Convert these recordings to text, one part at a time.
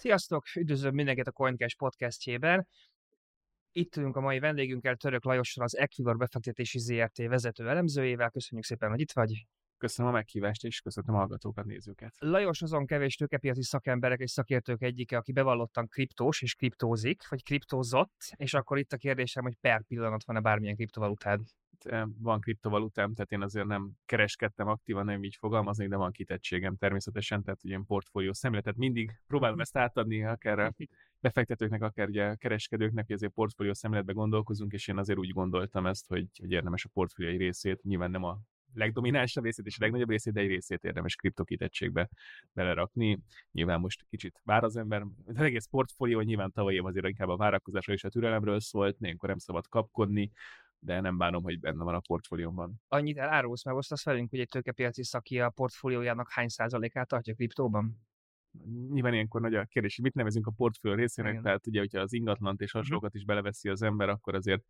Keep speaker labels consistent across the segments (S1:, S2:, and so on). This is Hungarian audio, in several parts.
S1: Sziasztok! Üdvözlöm mindenkit a CoinCash podcastjében. Itt ülünk a mai vendégünkkel, Török Lajossal, az Equivor befektetési ZRT vezető elemzőjével. Köszönjük szépen, hogy itt vagy.
S2: Köszönöm a meghívást, és köszönöm a hallgatókat, nézőket.
S1: Lajos azon kevés tőkepiaci szakemberek és szakértők egyike, aki bevallottan kriptós és kriptózik, vagy kriptózott, és akkor itt a kérdésem, hogy per pillanat van-e bármilyen kriptovalutád?
S2: Van kriptovalutám, tehát én azért nem kereskedtem aktívan, nem így fogalmazni, de van kitettségem természetesen, tehát ugye portfólió szemléletet mindig próbálom mhm. ezt átadni, akár a befektetőknek, akár ugye a kereskedőknek, hogy azért portfólió szemléletbe gondolkozunk, és én azért úgy gondoltam ezt, hogy, hogy érdemes a portfóliói részét, nyilván nem a legdominánsabb részét és a legnagyobb részét, de egy részét érdemes kriptokitettségbe belerakni. Nyilván most kicsit vár az ember, az egész portfólió nyilván tavaly év azért inkább a várakozásra és a türelemről szólt, ilyenkor nem szabad kapkodni, de nem bánom, hogy benne van a portfóliómban.
S1: Annyit elárulsz, meg osztasz velünk, hogy egy tőkepiaci szaki a portfóliójának hány százalékát tartja kriptóban?
S2: Nyilván ilyenkor nagy a kérdés, hogy mit nevezünk a portfólió részének, Igen. tehát ugye, hogyha az ingatlant és mhm. hasonlókat is beleveszi az ember, akkor azért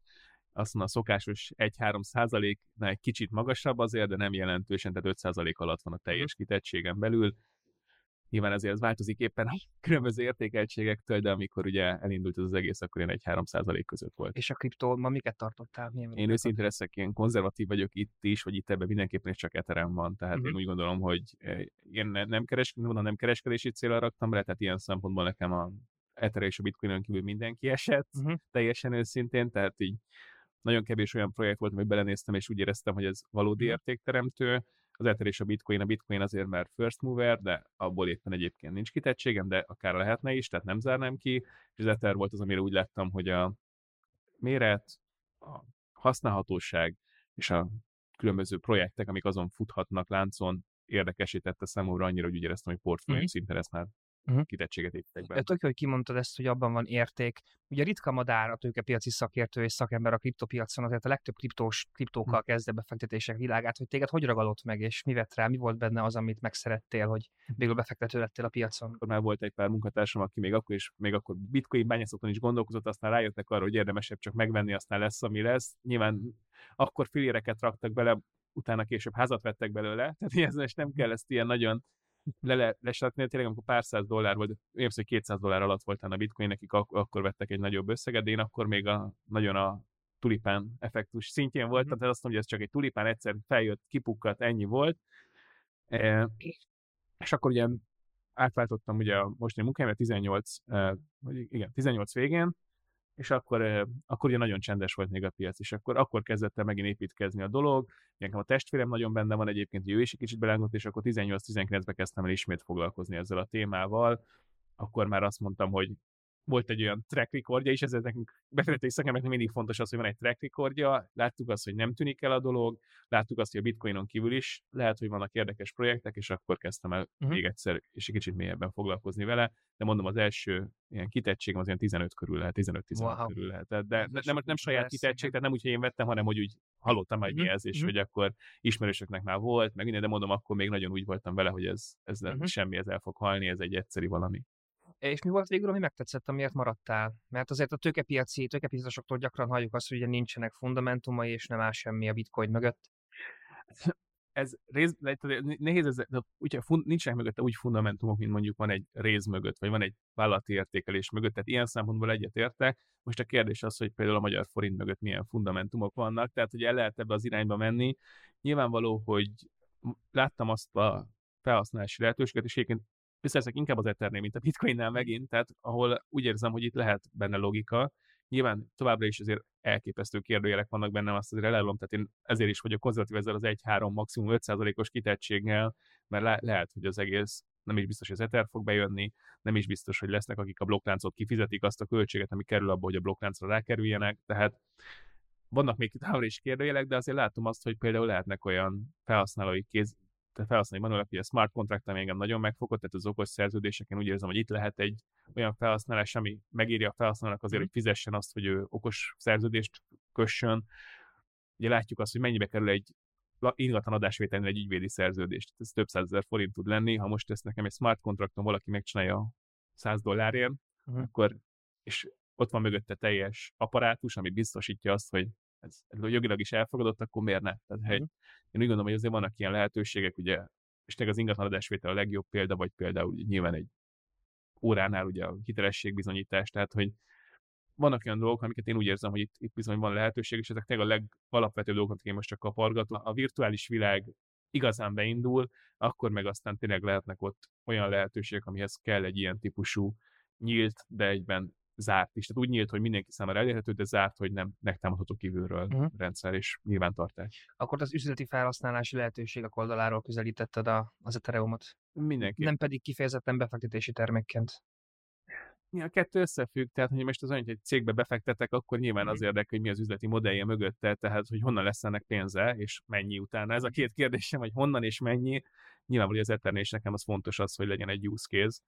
S2: azt mondom, a szokásos 1-3 százaléknál egy kicsit magasabb azért, de nem jelentősen, tehát 5 százalék alatt van a teljes mhm. kitettségen belül. Nyilván ezért ez változik éppen a különböző értékeltségektől, de amikor ugye elindult ez az egész, akkor ilyen egy 3 százalék között volt.
S1: És a kriptó, ma miket tartottál?
S2: Milyen én őszintén leszek, ilyen konzervatív vagyok itt is, vagy itt ebben mindenképpen is csak eterem van. Tehát uh-huh. én úgy gondolom, hogy eh, én nem, keres, nem kereskedési célra raktam rá, tehát ilyen szempontból nekem a Ether és a Bitcoinon kívül mindenki esett, uh-huh. teljesen őszintén, tehát így nagyon kevés olyan projekt volt, amit belenéztem, és úgy éreztem, hogy ez valódi mhm. értékteremtő. Az Ether és a Bitcoin, a Bitcoin azért mert first mover, de abból éppen egyébként nincs kitettségem, de akár lehetne is, tehát nem zárnám ki, és az Ether volt az, amire úgy láttam, hogy a méret, a használhatóság és a különböző projektek, amik azon futhatnak láncon, érdekesítette számomra annyira, hogy úgy éreztem, hogy portfólió mm-hmm. szinten ezt már uh-huh. kitettséget építek be.
S1: Tök hogy kimondtad ezt, hogy abban van érték. Ugye ritka madár a tőkepiaci szakértő és szakember a kriptopiacon, azért a legtöbb kriptós, kriptókkal uh-huh. kezdve befektetések világát, hogy téged hogy ragadott meg, és mi vett rá, mi volt benne az, amit megszerettél, hogy végül befektető lettél a piacon?
S2: Akkor már volt egy pár munkatársam, aki még akkor is, még akkor bitcoin bányászokon is gondolkozott, aztán rájöttek arra, hogy érdemesebb csak megvenni, aztán lesz, ami lesz. Nyilván akkor filéreket raktak bele, utána később házat vettek belőle, tehát ez nem kell ezt ilyen nagyon le, le lesatni, tényleg amikor pár száz dollár volt, én hogy 200 dollár alatt volt a bitcoin, nekik ak- akkor vettek egy nagyobb összeget, de én akkor még a, nagyon a tulipán effektus szintjén voltam, mm. tehát azt mondom, hogy ez csak egy tulipán egyszer feljött, kipukkadt, ennyi volt. E, és akkor ugye átváltottam ugye a mostani munkámra 18, e, igen, 18 végén, és akkor, akkor ugye nagyon csendes volt még a piac, és akkor, akkor kezdett el megint építkezni a dolog. Nekem a testvérem nagyon benne van egyébként, ő is egy kicsit belángott, és akkor 18-19-ben kezdtem el ismét foglalkozni ezzel a témával. Akkor már azt mondtam, hogy volt egy olyan track recordja is, ez nekünk befektetési szakembernek mindig fontos az, hogy van egy track recordja, láttuk azt, hogy nem tűnik el a dolog, láttuk azt, hogy a bitcoinon kívül is lehet, hogy vannak érdekes projektek, és akkor kezdtem el uh-huh. még egyszer, és egy kicsit mélyebben foglalkozni vele, de mondom, az első ilyen kitettségem az ilyen 15 körül lehet, 15-16 wow. körül lehet, de, de nem, nem saját kitettség, tehát nem úgy, hogy én vettem, hanem hogy úgy hallottam egy uh-huh. jelzés, uh-huh. hogy akkor ismerősöknek már volt, meg minden, de mondom, akkor még nagyon úgy voltam vele, hogy ez, ez uh-huh. semmi, ez el fog halni, ez egy egyszeri valami.
S1: És mi volt végül, ami megtetszett, amiért maradtál? Mert azért a tőkepiaci, tőkepiacosoktól gyakran halljuk azt, hogy ugye nincsenek fundamentumai, és nem áll semmi a bitcoin mögött.
S2: Ez rész, nehéz ez, úgy, fun, nincsenek mögötte úgy fundamentumok, mint mondjuk van egy rész mögött, vagy van egy vállalati értékelés mögött, tehát ilyen szempontból egyetértek. Most a kérdés az, hogy például a magyar forint mögött milyen fundamentumok vannak, tehát hogy el lehet ebbe az irányba menni. Nyilvánvaló, hogy láttam azt a felhasználási lehetőséget, és egyébként visszaeszek inkább az Ethernél, mint a Bitcoinnál megint, tehát ahol úgy érzem, hogy itt lehet benne logika. Nyilván továbbra is azért elképesztő kérdőjelek vannak bennem, azt azért elárulom, tehát én ezért is vagyok konzervatív ezzel az 1-3, maximum 5%-os kitettséggel, mert le- lehet, hogy az egész nem is biztos, hogy az Ether fog bejönni, nem is biztos, hogy lesznek, akik a blokkláncot kifizetik azt a költséget, ami kerül abba, hogy a blokkláncra rákerüljenek, tehát vannak még továbbra is kérdőjelek, de azért látom azt, hogy például lehetnek olyan felhasználói kéz, felhasználni manuál, hogy a smart contract ami engem nagyon megfogott, tehát az okos szerződéseken úgy érzem, hogy itt lehet egy olyan felhasználás, ami megírja a felhasználónak azért, mm. hogy fizessen azt, hogy ő okos szerződést kössön. Ugye látjuk azt, hogy mennyibe kerül egy ingatlan adásvételnél egy ügyvédi szerződést. Ez több százezer forint tud lenni. Ha most ezt nekem egy smart kontrakton valaki megcsinálja 100 dollárért, uh-huh. akkor és ott van mögötte teljes apparátus, ami biztosítja azt, hogy ez, ez jogilag is elfogadott, akkor miért ne? Tehát, mm. én úgy gondolom, hogy azért vannak ilyen lehetőségek, ugye, és tényleg az ingatlan adásvétel a legjobb példa, vagy például nyilván egy óránál ugye a hitelességbizonyítás, tehát hogy vannak olyan dolgok, amiket én úgy érzem, hogy itt, itt bizony van lehetőség, és ezek tényleg a legalapvetőbb dolgok, amiket én most csak kapargatom. A virtuális világ igazán beindul, akkor meg aztán tényleg lehetnek ott olyan lehetőségek, amihez kell egy ilyen típusú nyílt, de egyben zárt is. Tehát úgy nyílt, hogy mindenki számára elérhető, de zárt, hogy nem megtámadható kívülről uh-huh. rendszer és nyilvántartás.
S1: Akkor az üzleti felhasználási lehetőségek oldaláról közelítetted a, az Ethereumot.
S2: Mindenki.
S1: Nem pedig kifejezetten befektetési termékként.
S2: Ja, a kettő összefügg, tehát hogy most az olyan, hogy egy cégbe befektetek, akkor nyilván az érdekel, hogy mi az üzleti modellje mögötte, tehát hogy honnan lesz ennek pénze, és mennyi utána. Ez a két kérdésem, hogy honnan és mennyi. Nyilvánvalóan az Ethernél és nekem az fontos az, hogy legyen egy use case,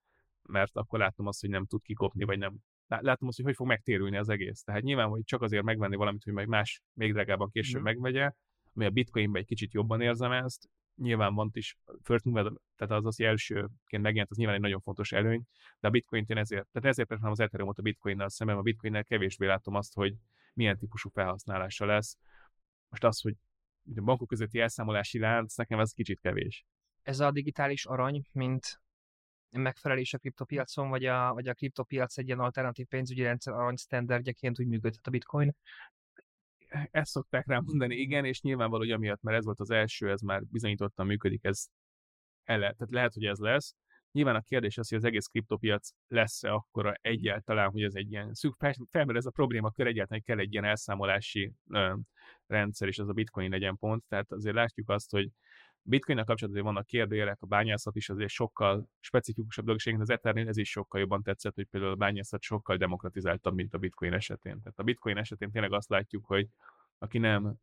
S2: mert akkor látom azt, hogy nem tud kikopni, vagy nem látom azt, hogy hogy fog megtérülni az egész. Tehát nyilván, hogy csak azért megvenni valamit, hogy majd más még drágában később mm. megvegye, ami a bitcoinben egy kicsit jobban érzem ezt, nyilván van is first mover, tehát az az elsőként megjelent, az nyilván egy nagyon fontos előny, de a bitcoin én ezért, tehát ezért nem az Ethereum-ot a bitcoinnal szemben, a bitcoinnel kevésbé látom azt, hogy milyen típusú felhasználása lesz. Most az, hogy a bankok közötti elszámolási lánc, nekem ez kicsit kevés.
S1: Ez a digitális arany, mint megfelelés a kriptopiacon, vagy a, vagy a kriptopiac egy ilyen alternatív pénzügyi rendszer arany standardjeként úgy működhet a bitcoin?
S2: Ezt szokták rá mondani, igen, és nyilvánvaló, hogy amiatt, mert ez volt az első, ez már bizonyítottan működik, ez ele, tehát lehet, hogy ez lesz. Nyilván a kérdés az, hogy az egész kriptopiac lesz-e akkora egyáltalán, hogy ez egy ilyen szűk, felmerül ez a probléma kör egyáltalán, kell egy ilyen elszámolási ö, rendszer, és az a bitcoin legyen pont. Tehát azért látjuk azt, hogy Bitcoin-nal kapcsolatban vannak kérdőjelek, a bányászat is azért sokkal specifikusabb dolog, és az Ethernél ez is sokkal jobban tetszett, hogy például a bányászat sokkal demokratizáltabb, mint a Bitcoin esetén. Tehát a Bitcoin esetén tényleg azt látjuk, hogy aki nem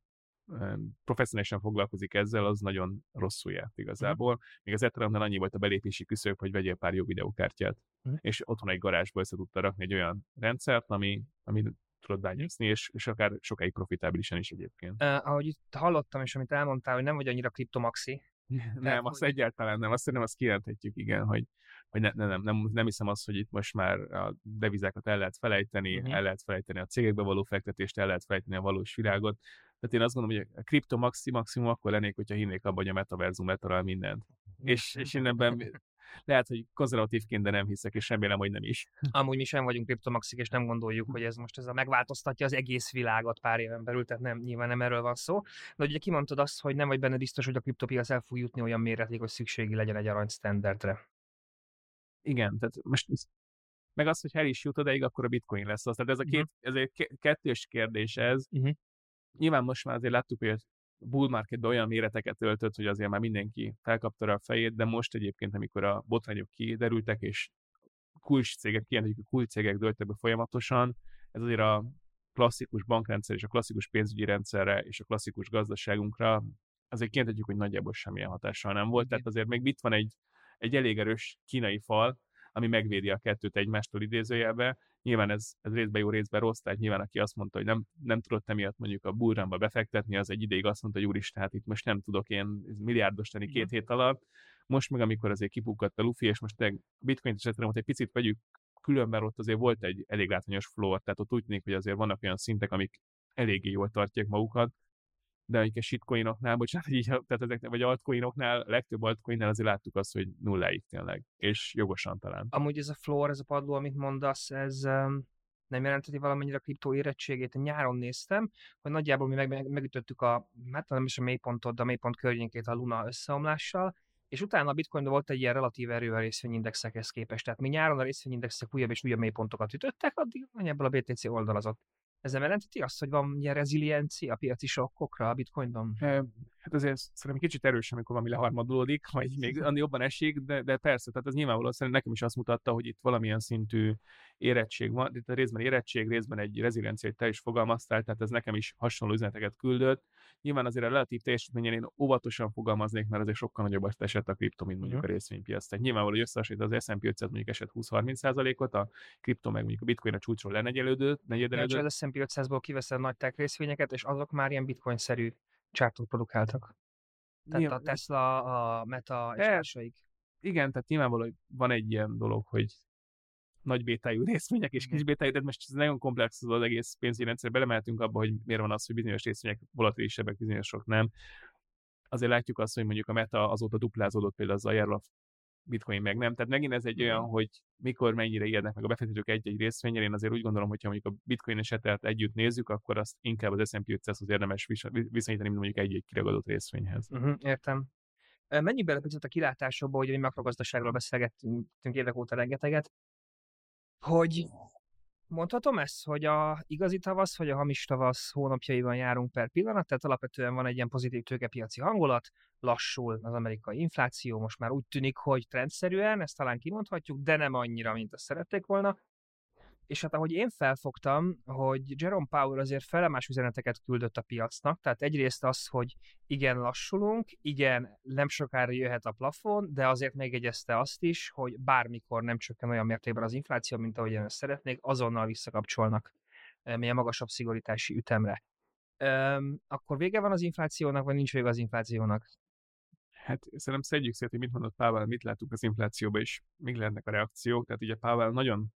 S2: professzionálisan foglalkozik ezzel, az nagyon rosszul járt igazából. Uh-huh. Még az Ethereumnál annyi volt a belépési küszöb, hogy vegyél pár jó videókártyát. Uh-huh. És otthon egy garázsba össze tudta rakni egy olyan rendszert, ami, ami tudod bányászni, és, és akár sokáig profitábilisan is egyébként.
S1: Uh, ahogy itt hallottam, és amit elmondtál, hogy nem vagy annyira kriptomaxi.
S2: nem, azt hogy... egyáltalán nem. Azt szerintem azt kijelenthetjük, igen, hogy, hogy ne, ne, nem, nem, nem hiszem azt, hogy itt most már a devizákat el lehet felejteni, uh-huh. el lehet felejteni a cégekbe való fektetést, el lehet felejteni a valós világot. Tehát én azt gondolom, hogy a kripto maxi maximum akkor lennék, hogyha hinnék abban, hogy a metaverzum letalál mindent. És, és én ebben lehet, hogy konzervatívként, de nem hiszek, és remélem, hogy nem is.
S1: Amúgy mi sem vagyunk kriptomaxik, és nem gondoljuk, hogy ez most ez a megváltoztatja az egész világot pár éven belül, tehát nem, nyilván nem erről van szó. De ugye kimondtad azt, hogy nem vagy benne biztos, hogy a kriptopiac el fog jutni olyan méretig, hogy szükségi legyen egy arany standardre.
S2: Igen, tehát most meg az, hogy el is jut odaig, akkor a bitcoin lesz az. Tehát ez a két, uh-huh. ez egy kettős kérdés ez. Uh-huh. Nyilván most már azért láttuk, hogy bull marketben olyan méreteket öltött, hogy azért már mindenki felkapta a fejét, de most egyébként, amikor a botrányok kiderültek, és kulcs cégek, kijelentik, hogy kulcs cégek döltek be folyamatosan, ez azért a klasszikus bankrendszer és a klasszikus pénzügyi rendszerre és a klasszikus gazdaságunkra azért kijelenthetjük, hogy nagyjából semmilyen hatással nem volt. Tehát azért még itt van egy, egy elég erős kínai fal, ami megvédi a kettőt egymástól idézőjelbe. Nyilván ez, ez részben jó, részben rossz, tehát nyilván aki azt mondta, hogy nem, nem tudott emiatt mondjuk a burramba befektetni, az egy ideig azt mondta, hogy úristen, hát itt most nem tudok én milliárdos tenni két hét alatt. Most meg, amikor azért kipukkadt a lufi, és most a bitcoin esetleg egy picit vegyük különben ott azért volt egy elég látványos floor, tehát ott úgy tűnik, hogy azért vannak olyan szintek, amik eléggé jól tartják magukat, de egy shitcoinoknál, bocsánat, így, tehát ezek, vagy altcoinoknál, legtöbb altcoinnál azért láttuk azt, hogy nulláig tényleg, és jogosan talán.
S1: Amúgy ez a floor, ez a padló, amit mondasz, ez um, nem jelenteti valamennyire a kriptó érettségét. Nyáron néztem, hogy nagyjából mi meg, meg, megütöttük a, hát nem is a mélypontot, de a mélypont környékét a Luna összeomlással, és utána a bitcoinban volt egy ilyen relatív erő a részvényindexekhez képest. Tehát mi nyáron a részvényindexek újabb és újabb mélypontokat ütöttek, addig nagyjából a BTC oldalazott. Ez nem jelenteti azt, hogy van ilyen reziliencia piaci sokkokra a bitcoinban?
S2: Hát azért szerintem kicsit erős, amikor valami leharmadulódik, vagy még annyi jobban esik, de, de persze, tehát ez nyilvánvalóan szerintem nekem is azt mutatta, hogy itt valamilyen szintű érettség van, itt részben érettség, részben egy reziliencia, hogy te is fogalmaztál, tehát ez nekem is hasonló üzeneteket küldött. Nyilván azért a relatív teljesítményen én óvatosan fogalmaznék, mert azért sokkal nagyobb esett a kripto, mint mondjuk a részvénypiac. Tehát nyilvánvaló, hogy összehasonlít az S&P 500 mondjuk esett 20-30%-ot, a kripto meg mondjuk a bitcoin a csúcsról lenegyelődött,
S1: negyedelődött. S&P 500-ból kiveszed nagy tech részvényeket, és azok már ilyen bitcoin-szerű csártot produkáltak. Tehát Nyilván... a Tesla, a Meta és másaik.
S2: Igen, tehát nyilvánvaló, hogy van egy ilyen dolog, hogy nagy bétájú részvények és kis bétájú, de most ez nagyon komplex az, az egész pénzügyi rendszer, belemeltünk abba, hogy miért van az, hogy bizonyos részvények volatilisebbek, bizonyosok nem. Azért látjuk azt, hogy mondjuk a Meta azóta duplázódott például az a bitcoin meg nem. Tehát megint ez egy olyan, hogy mikor mennyire ijednek meg a befektetők egy-egy részvényel. Én azért úgy gondolom, hogyha mondjuk a bitcoin és etelt együtt nézzük, akkor azt inkább az S&P 500-hoz érdemes vis- viszonyítani, mint mondjuk egy-egy kiragadott részvényhez.
S1: Uh-huh, értem. Menjünk bele picit a kilátásokba, hogy mi makrogazdaságról beszélgettünk évek óta rengeteget, hogy mondhatom ezt, hogy a igazi tavasz vagy a hamis tavasz hónapjaiban járunk per pillanat, tehát alapvetően van egy ilyen pozitív tőkepiaci hangulat, lassul az amerikai infláció, most már úgy tűnik, hogy trendszerűen, ezt talán kimondhatjuk, de nem annyira, mint azt szerették volna. És hát ahogy én felfogtam, hogy Jerome Powell azért felemás üzeneteket küldött a piacnak, tehát egyrészt az, hogy igen, lassulunk, igen, nem sokára jöhet a plafon, de azért megjegyezte azt is, hogy bármikor nem csökken olyan mértékben az infláció, mint ahogy ezt szeretnék, azonnal visszakapcsolnak eh, milyen magasabb szigorítási ütemre. Öm, akkor vége van az inflációnak, vagy nincs vége az inflációnak?
S2: Hát szerintem szedjük szét, hogy mit mondott Powell, mit látunk az inflációban, és még lehetnek a reakciók. Tehát ugye Powell nagyon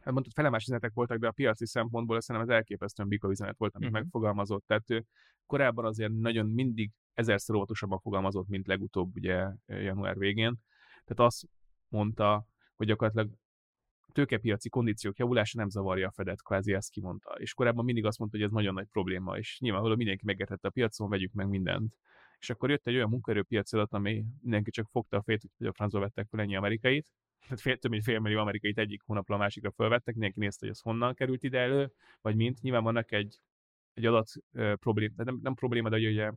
S2: hát mondtad, felemás üzenetek voltak, de a piaci szempontból szerintem ez elképesztően bika üzenet volt, amit uh-huh. megfogalmazott. Tehát ő korábban azért nagyon mindig ezerszer óvatosabban fogalmazott, mint legutóbb ugye január végén. Tehát azt mondta, hogy gyakorlatilag tőkepiaci kondíciók javulása nem zavarja a Fedet, kvázi ezt kimondta. És korábban mindig azt mondta, hogy ez nagyon nagy probléma, és nyilvánvalóan mindenki megértette a piacon, vegyük meg mindent. És akkor jött egy olyan munkaerőpiaci adat, ami mindenki csak fogta a fejét, hogy a francba vettek fel ennyi amerikait. Tehát fél, több mint fél millió amerikait egyik hónapra a másikra felvettek, mindenki nézte, hogy ez honnan került ide elő, vagy mint. Nyilván vannak egy, egy adat uh, probléma, nem, nem probléma, de hogy ugye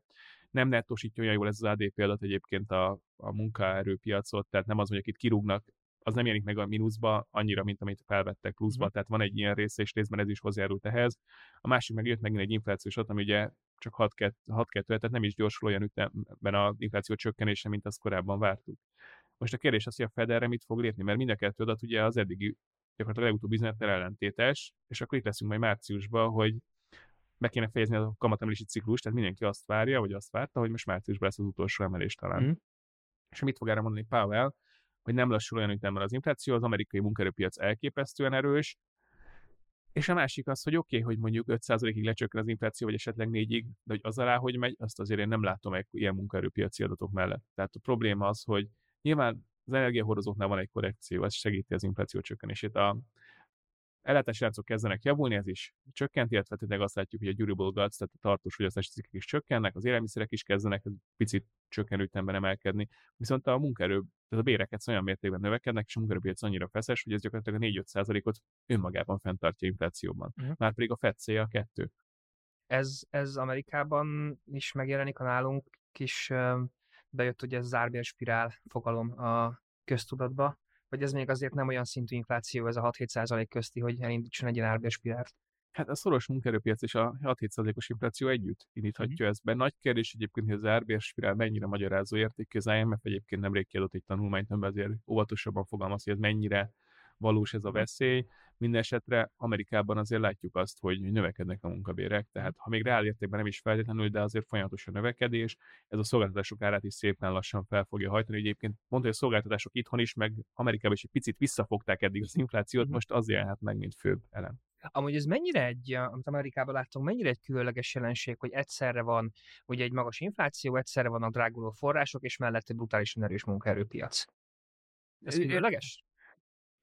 S2: nem nettosítja olyan jól ez az ADP adat egyébként a, a munkaerőpiacot, tehát nem az, hogy akit kirúgnak, az nem jelenik meg a mínuszba annyira, mint amit felvettek pluszba,
S1: Mhm.
S2: tehát van egy ilyen része, és részben ez is hozzájárult ehhez. A másik meg jött megint egy inflációs adat, ami ugye csak 6-2, tehát nem is gyorsul olyan ütemben az infláció csökkenése, mint azt korábban vártuk. Most a kérdés az, hogy a Fed erre mit fog lépni, mert mind a kettő adat ugye az eddigi gyakorlatilag legutóbbi üzenettel ellentétes, és akkor itt leszünk majd márciusban, hogy be kéne fejezni a kamatemelési ciklus, tehát mindenki azt várja, vagy azt várta, hogy most márciusban lesz az utolsó emelés talán.
S1: Mhm.
S2: És mit fog erre mondani Powell, hogy nem lassul olyan ütemben az infláció, az amerikai munkaerőpiac elképesztően erős, és a másik az, hogy oké, okay, hogy mondjuk 5%-ig lecsökken az infláció, vagy esetleg 4-ig, de hogy az alá, hogy megy, azt azért én nem látom ilyen munkaerőpiaci adatok mellett. Tehát a probléma az, hogy nyilván az energiahordozóknál van egy korrekció, ez segíti az infláció csökkenését. A ellátási láncok kezdenek javulni, ez is csökkent, illetve tényleg azt látjuk, hogy a durable goods, tehát a tartós fogyasztási cikkek is csökkennek, az élelmiszerek is kezdenek egy picit csökkenő ütemben emelkedni, viszont a munkaerő, tehát a béreket olyan mértékben növekednek, és a munkaerőpiac annyira feszes, hogy ez gyakorlatilag a 4-5%-ot önmagában fenntartja inflációban.
S1: Mhm.
S2: Uh-huh. Márpedig a Fed célja a kettő.
S1: Ez, ez Amerikában is megjelenik a nálunk kis bejött ugye ez zárbér spirál fogalom a köztudatba, vagy ez még azért nem olyan szintű infláció, ez a 6-7 közti, hogy elindítson egy ilyen árbérspirált.
S2: Hát a szoros munkaerőpiac és a 6-7%-os infláció együtt indíthatja mm. ezt be. Nagy kérdés egyébként, hogy az árbérspirál mennyire magyarázó értékű. Az IMF egyébként nemrég kiadott egy tanulmányt, amiben azért óvatosabban fogalmaz, hogy ez mennyire valós ez a veszély. Mindenesetre Amerikában azért látjuk azt, hogy növekednek a munkabérek, tehát ha még reál értékben nem is feltétlenül, de azért folyamatos a növekedés, ez a szolgáltatások árát is szépen lassan fel fogja hajtani. Egyébként mondta, hogy a szolgáltatások itthon is, meg Amerikában is egy picit visszafogták eddig az inflációt, most az jelent meg, mint főbb elem.
S1: Amúgy ez mennyire egy, amit Amerikában láttunk, mennyire egy különleges jelenség, hogy egyszerre van ugye egy magas infláció, egyszerre vannak dráguló források, és mellette brutálisan erős munkaerőpiac. Ez különleges?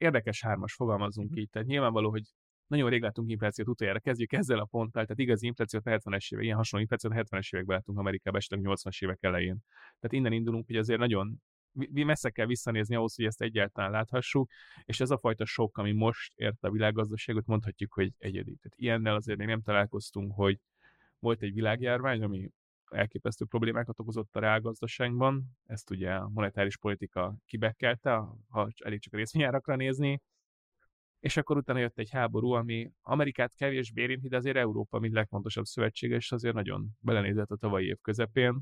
S2: Érdekes hármas, fogalmazzunk mm-hmm. így. Tehát nyilvánvaló, hogy nagyon rég látunk inflációt utoljára, kezdjük ezzel a ponttal, tehát igazi inflációt a 70-es évek, ilyen hasonló inflációt a 70-es években látunk Amerikában, esetleg 80-as évek elején. Tehát innen indulunk, hogy azért nagyon mi messze kell visszanézni ahhoz, hogy ezt egyáltalán láthassuk, és ez a fajta sok, ami most érte a világgazdaságot, mondhatjuk, hogy egyedi. Tehát ilyennel azért még nem találkoztunk, hogy volt egy világjárvány, ami elképesztő problémákat okozott a reálgazdaságban, ezt ugye a monetáris politika kibekkelte, ha elég csak a részvényárakra nézni, és akkor utána jött egy háború, ami Amerikát kevésbé érinti, de azért Európa, mint legfontosabb szövetséges, azért nagyon belenézett a tavalyi év közepén,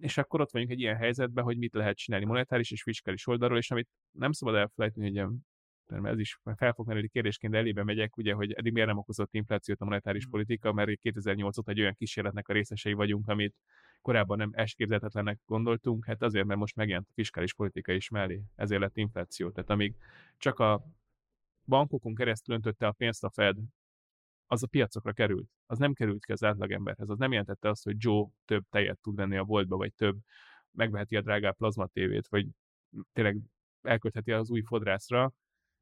S2: és akkor ott vagyunk egy ilyen helyzetben, hogy mit lehet csinálni monetáris és fiskális oldalról, és amit nem szabad elfelejteni, hogy mert ez is fel fog merülni kérdésként, elébe megyek, ugye, hogy eddig miért nem okozott inflációt a monetáris politika, mert 2008 óta egy olyan kísérletnek a részesei vagyunk, amit korábban nem esképzelhetetlennek gondoltunk, hát azért, mert most megjelent a fiskális politika is mellé, ezért lett infláció. Tehát amíg csak a bankokon keresztül öntötte a pénzt a Fed, az a piacokra került. Az nem került ki az átlagemberhez. Az nem jelentette azt, hogy Joe több tejet tud venni a boltba, vagy több megveheti a drágább plazma tévét, vagy tényleg elköltheti az új fodrászra,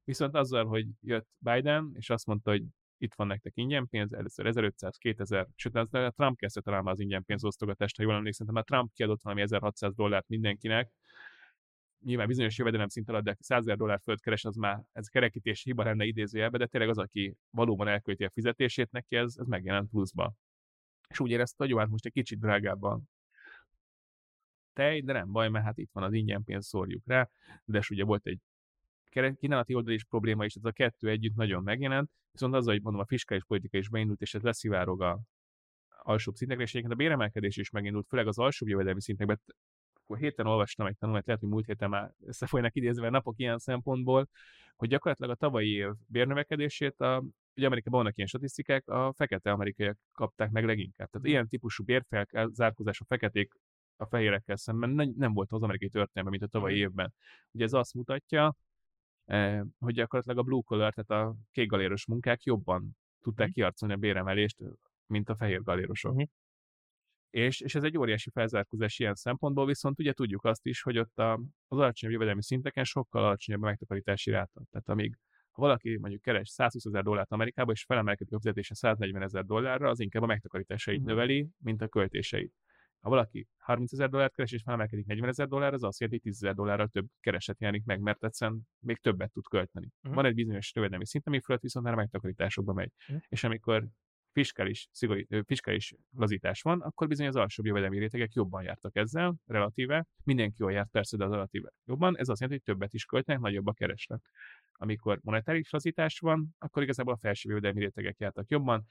S2: viszont azzal, hogy jött Biden, és azt mondta, hogy itt van nektek ingyen pénz, először 1500, 2000, sőt, az, a Trump kezdte talán az ingyen pénz osztogatást, ha jól emlékszem, mert Trump kiadott valami 1600 dollárt mindenkinek, nyilván bizonyos jövedelem szint alatt, de 100 ezer dollár fölött keres, az már ez kerekítés hiba lenne idézőjelbe, de tényleg az, aki valóban elkölti a fizetését neki, ez, ez megjelent pluszba. És úgy érezte, hogy jó, hát most egy kicsit drágábban tej, de nem baj, mert hát itt van az ingyen pénz, szórjuk rá, de és ugye volt egy kínálati oldal is probléma, és ez a kettő együtt nagyon megjelent, viszont azzal, hogy mondom, a fiskális politika is beindult, és ez leszivárog a alsóbb szintekre, és egyébként a béremelkedés is megindult, főleg az alsóbb jövedelmi szintekben. Akkor héten olvastam egy tanulmányt, lehet, hogy múlt héten már összefolynak idézve napok ilyen szempontból, hogy gyakorlatilag a tavalyi év bérnövekedését a ugye Amerikában vannak ilyen statisztikák, a fekete amerikaiak kapták meg leginkább. Tehát ilyen típusú bérfelzárkózás a feketék a fehérekkel szemben nem volt az amerikai történelme, mint a tavalyi évben. Ugye ez azt mutatja, hogy gyakorlatilag a blue collar, tehát a kék galéros munkák jobban tudták mhm. kiarcolni a béremelést, mint a fehér galérosok. Uh-huh. És, és ez egy óriási felzárkózás ilyen szempontból, viszont ugye tudjuk azt is, hogy ott a, az alacsonyabb jövedelmi szinteken sokkal alacsonyabb a megtakarítási ráta. Tehát amíg ha valaki mondjuk keres 120 ezer dollárt Amerikába, és felemelkedik a fizetése 140 ezer dollárra, az inkább a megtakarításait uh-huh. növeli, mint a költéseit. Ha valaki 30 ezer dollárt keres és felemelkedik 40 ezer dollár, az azt jelenti, hogy 10 ezer dollárral több kereset jelenik meg, mert egyszerűen még többet tud költeni. Uh-huh. Van egy bizonyos jövedelmi szint, ami fölött viszont már a megtakarításokba megy. Uh-huh. És amikor fiskális, szigorú, fiskális lazítás van, akkor bizony az alsóbb jövedelmi rétegek jobban jártak ezzel, relatíve. Mindenki jól járt persze, de az relatíve jobban. Ez azt jelenti, hogy többet is költenek, nagyobb a kereslet. Amikor monetáris lazítás van, akkor igazából a felső jövedelmi rétegek jártak jobban.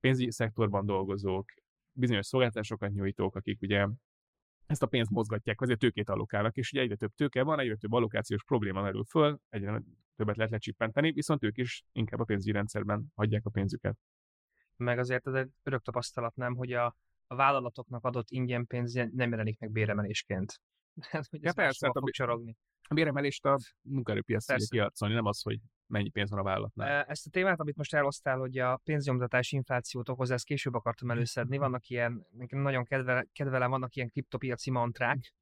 S2: Pénzügyi szektorban dolgozók, bizonyos szolgáltatásokat nyújtók, akik ugye ezt a pénzt mozgatják, azért tőkét allokálnak, és ugye egyre több tőke van, egyre több allokációs probléma merül föl, egyre többet lehet lecsippenteni, viszont ők is inkább a pénzügyi rendszerben hagyják a pénzüket.
S1: Meg azért ez egy örök tapasztalat, nem, hogy a, a vállalatoknak adott ingyen pénz nem jelenik meg béremelésként. Hát, hogy ja, persze, hát a, fog csorogni.
S2: A béremelést a munkaerőpiac tudja kiarcolni, nem az, hogy mennyi pénz van a vállalatnál.
S1: Ezt a témát, amit most elosztál, hogy a pénznyomtatás inflációt okoz, ezt később akartam előszedni. Vannak ilyen, nagyon kedve, kedvelem, vannak ilyen kriptopiaci mantrák,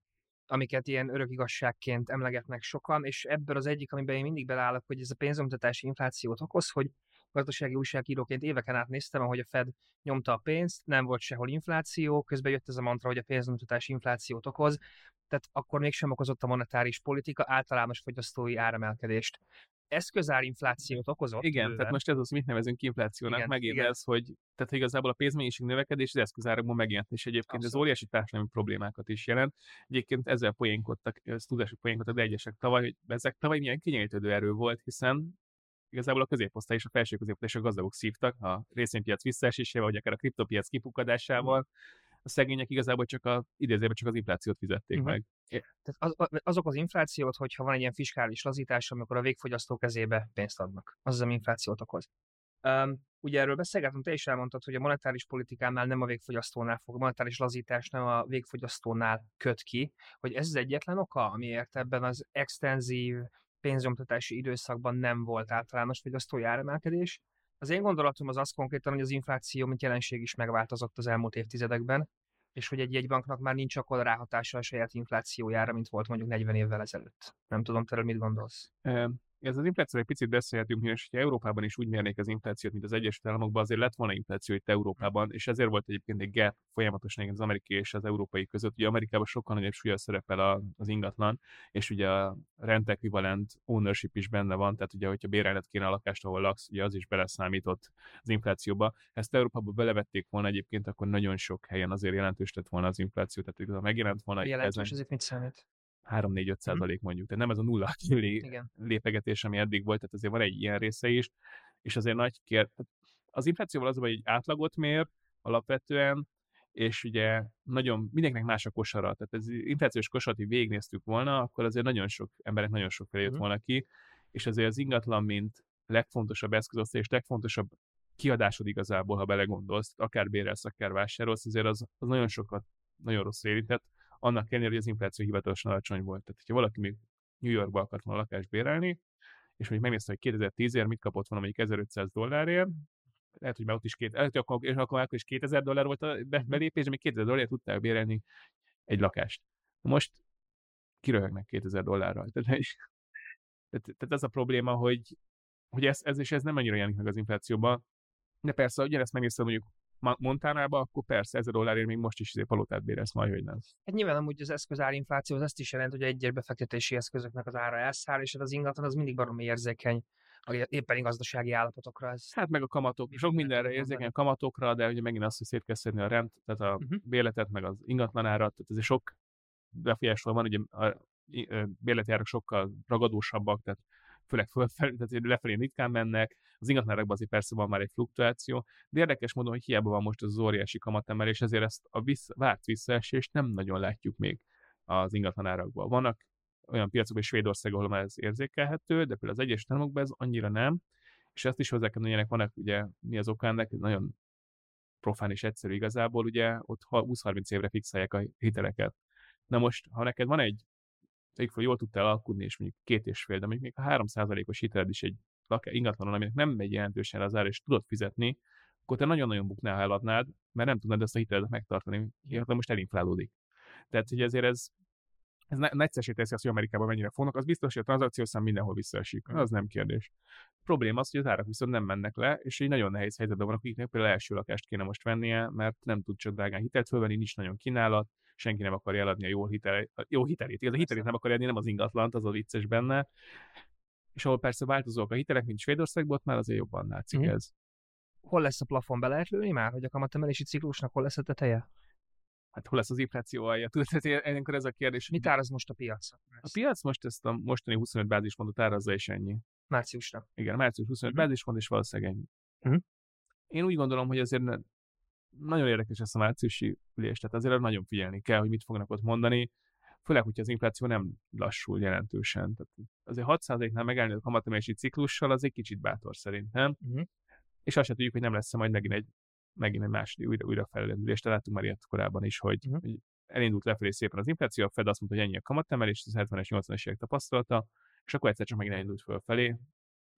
S1: amiket ilyen örök igazságként emlegetnek sokan, és ebből az egyik, amiben én mindig beleállok, hogy ez a pénznyomtatási inflációt okoz, hogy gazdasági újságíróként éveken át néztem, ahogy a Fed nyomta a pénzt, nem volt sehol infláció, közben jött ez a mantra, hogy a pénznyomtatás inflációt okoz, tehát akkor mégsem okozott a monetáris politika általános fogyasztói áremelkedést eszközárinflációt okozott.
S2: Igen, bőven. tehát most ez az, mit nevezünk inflációnak, igen, megint igen. ez, hogy tehát igazából a pénzmennyiség növekedés az eszközárakban megjelent, és egyébként Abszolút. ez óriási társadalmi problémákat is jelent. Egyébként ezzel poénkodtak, ez tudások poénkodtak, de egyesek tavaly, hogy ezek tavaly milyen kinyelítődő erő volt, hiszen igazából a középosztály és a felső középosztály és a gazdagok szívtak a részvénypiac visszaesésével, vagy akár a kriptopiac kipukadásával, a szegények igazából csak a, idézőben csak az inflációt fizették uh-huh. meg.
S1: Tehát az, azok az inflációt, hogyha van egy ilyen fiskális lazítás, amikor a végfogyasztó kezébe pénzt adnak. Az az, ami inflációt okoz. Um, ugye erről beszélgetünk, te is elmondtad, hogy a monetáris politikánál nem a végfogyasztónál fog, a monetáris lazítás nem a végfogyasztónál köt ki, hogy ez az egyetlen oka, amiért ebben az extenzív pénznyomtatási időszakban nem volt általános fogyasztói áremelkedés. Az én gondolatom az az konkrétan, hogy az infláció, mint jelenség is megváltozott az elmúlt évtizedekben, és hogy egy jegybanknak már nincs akkor ráhatása a saját inflációjára, mint volt mondjuk 40 évvel ezelőtt. Nem tudom, te mit gondolsz?
S2: Ez az infláció egy picit beszélhetünk, és ha Európában is úgy mérnék az inflációt, mint az Egyesült Államokban, azért lett volna infláció itt Európában, és ezért volt egyébként egy gap folyamatosan az amerikai és az európai között. Ugye Amerikában sokkal nagyobb súlya szerepel az ingatlan, és ugye a rent equivalent ownership is benne van, tehát ugye, hogyha bérelned kéne a lakást, ahol laksz, ugye az is beleszámított az inflációba. Ezt Európában belevették volna egyébként, akkor nagyon sok helyen azért jelentős lett volna az infláció, tehát ha megjelent volna.
S1: Jelentős, ezen... ezért mit számít?
S2: 3-4-5 mhm. százalék mondjuk. Tehát nem ez a nulla lé, lépegetés, ami eddig volt, tehát azért van egy ilyen része is, és azért nagy kér... Az inflációval az, hogy egy átlagot mér alapvetően, és ugye nagyon, mindenkinek más a kosara. Tehát ez inflációs kosarat, hogy végignéztük volna, akkor azért nagyon sok emberek nagyon sok felé jött uh-huh. volna ki, és azért az ingatlan, mint legfontosabb eszközosztály és legfontosabb kiadásod igazából, ha belegondolsz, akár bérelsz, akár vásárolsz, azért az, az nagyon sokat, nagyon rossz érintett annak ellenére, hogy az infláció hivatalosan alacsony volt. Tehát, hogyha valaki még New Yorkba akart volna lakást bérelni, és mondjuk megnézte, hogy 2010-ért mit kapott volna mondjuk 1500 dollárért, lehet, hogy már ott is két, lehet, hogy akkor, és akkor, akkor is 2000 dollár volt a belépés, de még 2000 dollárért tudtál bérelni egy lakást. Most kiröhögnek 2000 dollárral. Tehát, tehát, tehát ez a probléma, hogy, hogy ez, ez és ez nem annyira jelenik meg az inflációban. De persze, ugyanezt megnézted mondjuk Montánába, akkor persze 1000 dollárért még most is izé palotát bérez majd, hogy nem.
S1: Hát nyilván amúgy az eszközárinfláció az ezt is jelent, hogy egyes befektetési eszközöknek az ára elszáll, és az ingatlan az mindig baromi érzékeny éppen gazdasági állapotokra. Ez
S2: hát meg a kamatok, sok mindenre érzékeny a kamatokra, de ugye megint azt, hogy szét kell szedni a rent, tehát a uh-huh. béletet, meg az ingatlanárat, tehát ez sok befolyásol van, ugye a bérleti árak sokkal ragadósabbak, tehát főleg fölfelé, tehát lefelé ritkán mennek, az ingatlanárakban azért persze van már egy fluktuáció, de érdekes módon, hogy hiába van most az óriási kamatemelés, ezért ezt a vissza, várt visszaesést nem nagyon látjuk még az ingatlanárakban. Vannak olyan piacok, és Svédország, ahol már ez érzékelhető, de például az Egyes Államokban ez annyira nem, és ezt is hozzá kell mondani, vannak ugye mi az oka ennek, nagyon profán és egyszerű igazából, ugye ott 20-30 évre fixálják a hiteleket. Na most, ha neked van egy fel, jól tudtál alkudni, és mondjuk két és fél, de mondjuk még a 3%-os hiteled is egy ingatlanon, aminek nem megy jelentősen az ár, és tudod fizetni, akkor te nagyon-nagyon buknál, ha eladnád, mert nem tudnád ezt a hiteledet megtartani, illetve most elinflálódik. Tehát, hogy ezért ez, ez negyszesély teszi azt, hogy Amerikában mennyire fognak, az biztos, hogy a tranzakciós szám mindenhol visszaesik. Az nem kérdés. A probléma az, hogy az árak viszont nem mennek le, és egy nagyon nehéz helyzetben vannak, akiknek például első lakást kéne most vennie, mert nem tud csak drágán hitelt fölvenni, nincs nagyon kínálat, senki nem akarja eladni a jó, hitel, a jó hitelét. Igaz, a hitelét nem akarja adni, nem az ingatlant, az a vicces benne. És ahol persze változók a hitelek, mint Svédországban, ott már azért jobban látszik mm. ez.
S1: Hol lesz a plafon? Be lehet lőni már, hogy a kamatemelési ciklusnak hol lesz a teteje?
S2: Hát hol lesz az infláció alja? Tudod, ilyenkor ez a kérdés.
S1: Mit áraz most a piac?
S2: A piac most ezt a mostani 25 bázispontot árazza, és ennyi.
S1: Márciusra.
S2: Igen, március 25 mm. bázispont, és valószínűleg ennyi. Mm. Én úgy gondolom, hogy azért nagyon érdekes ez a márciusi ülés, tehát azért nagyon figyelni kell, hogy mit fognak ott mondani, főleg, hogyha az infláció nem lassul jelentősen. Tehát azért 6%-nál megállni a kamatemelési ciklussal az egy kicsit bátor szerintem. Uh-huh. És azt sem tudjuk, hogy nem lesz majd megint egy, megint egy második újra, újra felelendülés. De láttunk már ilyet korábban is, hogy, uh-huh. hogy elindult lefelé szépen az infláció, a Fed azt mondta, hogy ennyi a kamatemelés, az 70-es, 80-es évek tapasztalata, és akkor egyszer csak megint elindult fölfelé,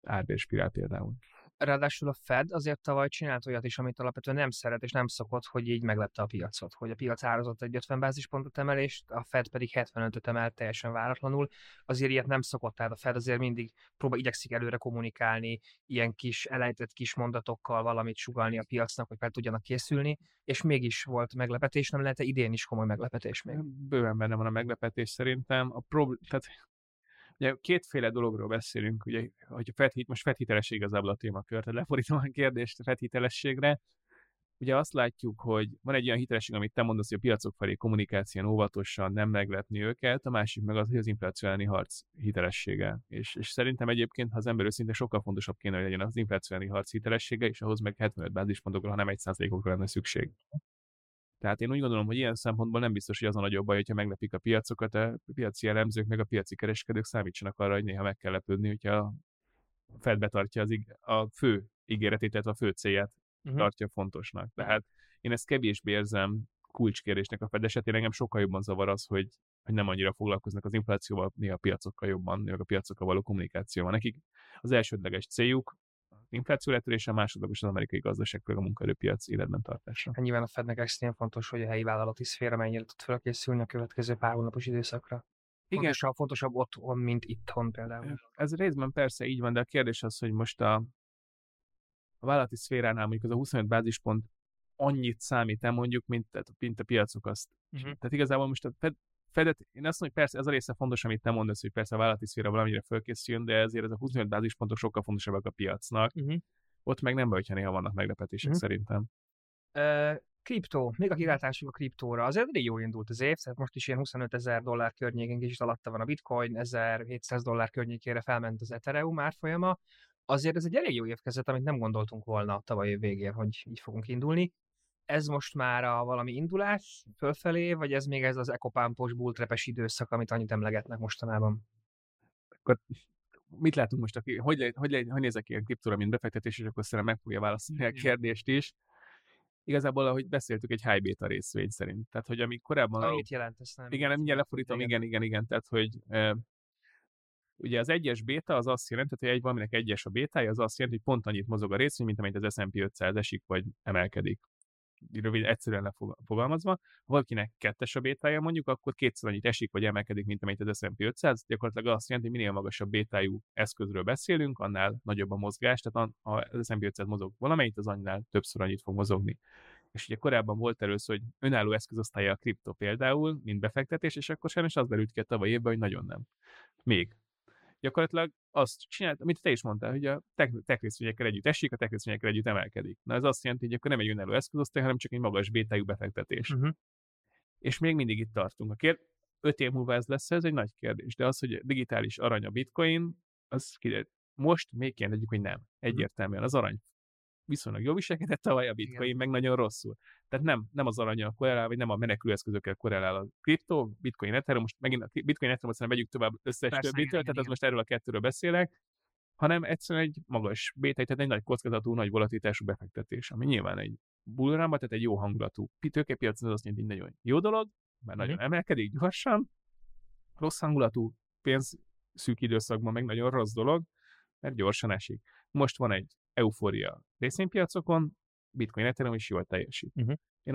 S2: árbérspirál például.
S1: Ráadásul a Fed azért tavaly csinált olyat is, amit alapvetően nem szeret és nem szokott, hogy így meglepte a piacot, hogy a piac árazott egy 50 bázispontot emelést, a Fed pedig 75-öt emelt teljesen váratlanul. Azért ilyet nem szokott, tehát a Fed azért mindig próbál igyekszik előre kommunikálni, ilyen kis elejtett kis mondatokkal valamit sugalni a piacnak, hogy fel tudjanak készülni, és mégis volt meglepetés, nem lehet idén is komoly meglepetés még?
S2: Bőven benne van a meglepetés szerintem. A prob- tehát Ugye kétféle dologról beszélünk, ugye, hogy a fedhit, most fedhitelesség igazából a témakör, tehát lefordítom a kérdést a fedhitelességre. Ugye azt látjuk, hogy van egy olyan hitelesség, amit te mondasz, hogy a piacok felé kommunikáción óvatosan nem meglepni őket, a másik meg az, hogy az infláció elleni harc hitelessége. És, és szerintem egyébként, ha az ember őszintén sokkal fontosabb kéne, hogy legyen az infláció elleni harc hitelessége, és ahhoz meg 75 bázispontokra, hanem egy százalékokra lenne szükség. Tehát én úgy gondolom, hogy ilyen szempontból nem biztos, hogy az a nagyobb baj, hogyha meglepik a piacokat, a piaci elemzők, meg a piaci kereskedők számítsanak arra, hogy néha meg kell lepődni, hogyha a Fed betartja az ig- a fő ígéretét, tehát a fő célját uh-huh. tartja fontosnak. Tehát én ezt kevésbé érzem kulcskérésnek a Fed esetén, engem sokkal jobban zavar az, hogy, hogy nem annyira foglalkoznak az inflációval, néha a piacokkal jobban, néha a piacokkal való kommunikációval. Nekik az elsődleges céljuk infláció letörése, másodlagos az amerikai gazdaság, a munkaerőpiac életben tartása.
S1: Hát nyilván a Fednek extrém fontos, hogy a helyi vállalati szféra mennyire tud felkészülni a következő pár hónapos időszakra. Igen. Fontosabb, fontosabb otthon, mint itthon például.
S2: Ez részben persze így van, de a kérdés az, hogy most a, a vállalati szféránál mondjuk az a 25 bázispont annyit számít mondjuk, mint, mint a piacok azt. Uh-huh. Tehát igazából most a Fed, Fedet, én azt mondom, hogy persze ez a része fontos, amit te mondasz, hogy persze a vállalati szféra valamire fölkészüljön, de ezért ez a 25 bázispontok sokkal fontosabbak a piacnak. Uh-huh. Ott meg nem baj, hogyha néha vannak meglepetések uh-huh. szerintem.
S1: Uh, kriptó, még a kilátásunk a kriptóra. Azért elég jól indult az év, tehát most is ilyen 25 ezer dollár környékén kicsit alatta van a bitcoin, 1700 dollár környékére felment az Ethereum árfolyama. Azért ez egy elég jó évkezet, amit nem gondoltunk volna tavaly év végén, hogy így fogunk indulni ez most már a valami indulás fölfelé, vagy ez még ez az ekopámpos, bultrepes időszak, amit annyit emlegetnek mostanában?
S2: Akkor mit látunk most, aki, hogy, le, hogy, le, hogy nézek ki a kriptóra, mint befektetés, és akkor szerintem meg fogja válaszolni a kérdést is. Igazából, ahogy beszéltük, egy high beta részvény szerint. Tehát, hogy ami korábban...
S1: Amit jelent, ezt nem.
S2: Igen, mindjárt lefordítom, igen, igen, igen. Tehát, hogy e, ugye az egyes béta az azt jelenti, hogy egy valaminek egyes a bétája, az azt jelenti, hogy pont annyit mozog a részvény, mint amelyet az S&P 500 esik, vagy emelkedik rövid, egyszerűen lefogalmazva, ha valakinek kettes a bétája mondjuk, akkor kétszer annyit esik, vagy emelkedik, mint amit az S&P 500. Gyakorlatilag azt jelenti, hogy minél magasabb bétájú eszközről beszélünk, annál nagyobb a mozgás, tehát ha az S&P 500 mozog valamelyik, az annál többször annyit fog mozogni. És ugye korábban volt először, hogy önálló eszközosztálya a kripto például, mint befektetés, és akkor sajnos az derült ki a tavaly évben, hogy nagyon nem. Még gyakorlatilag azt csinált, amit te is mondtál, hogy a tech részvényekkel együtt esik, a tech részvényekkel együtt emelkedik. Na ez azt jelenti, hogy akkor nem egy önálló eszközosztály, hanem csak egy magas bétájú befektetés. Uh-huh. És még mindig itt tartunk. A kér, öt év múlva ez lesz, ez egy nagy kérdés. De az, hogy digitális arany a bitcoin, az kiderül. Most még kérdezik, hogy nem. Egyértelműen az arany viszonylag jól viselkedett, tavaly a bitcoin Igen. meg nagyon rosszul. Tehát nem, nem az aranya korrelál, vagy nem a menekülőeszközökkel korrelál a kriptó, bitcoin, ethereum, most megint a bitcoin, ethereum, aztán vegyük tovább összes Persze, többitől, tehát az most erről a kettőről beszélek, hanem egyszerűen egy magas béta, tehát egy nagy kockázatú, nagy volatilitású befektetés, ami nyilván egy bullrunba, tehát egy jó hangulatú tőkepiac, az azt jelenti, hogy nagyon jó dolog, mert nagyon mhm. emelkedik gyorsan, rossz hangulatú pénz szűk időszakban meg nagyon rossz dolog, mert gyorsan esik. Most van egy eufória részvénypiacokon, Bitcoin Ethereum is jól teljesít. Uh-huh. Én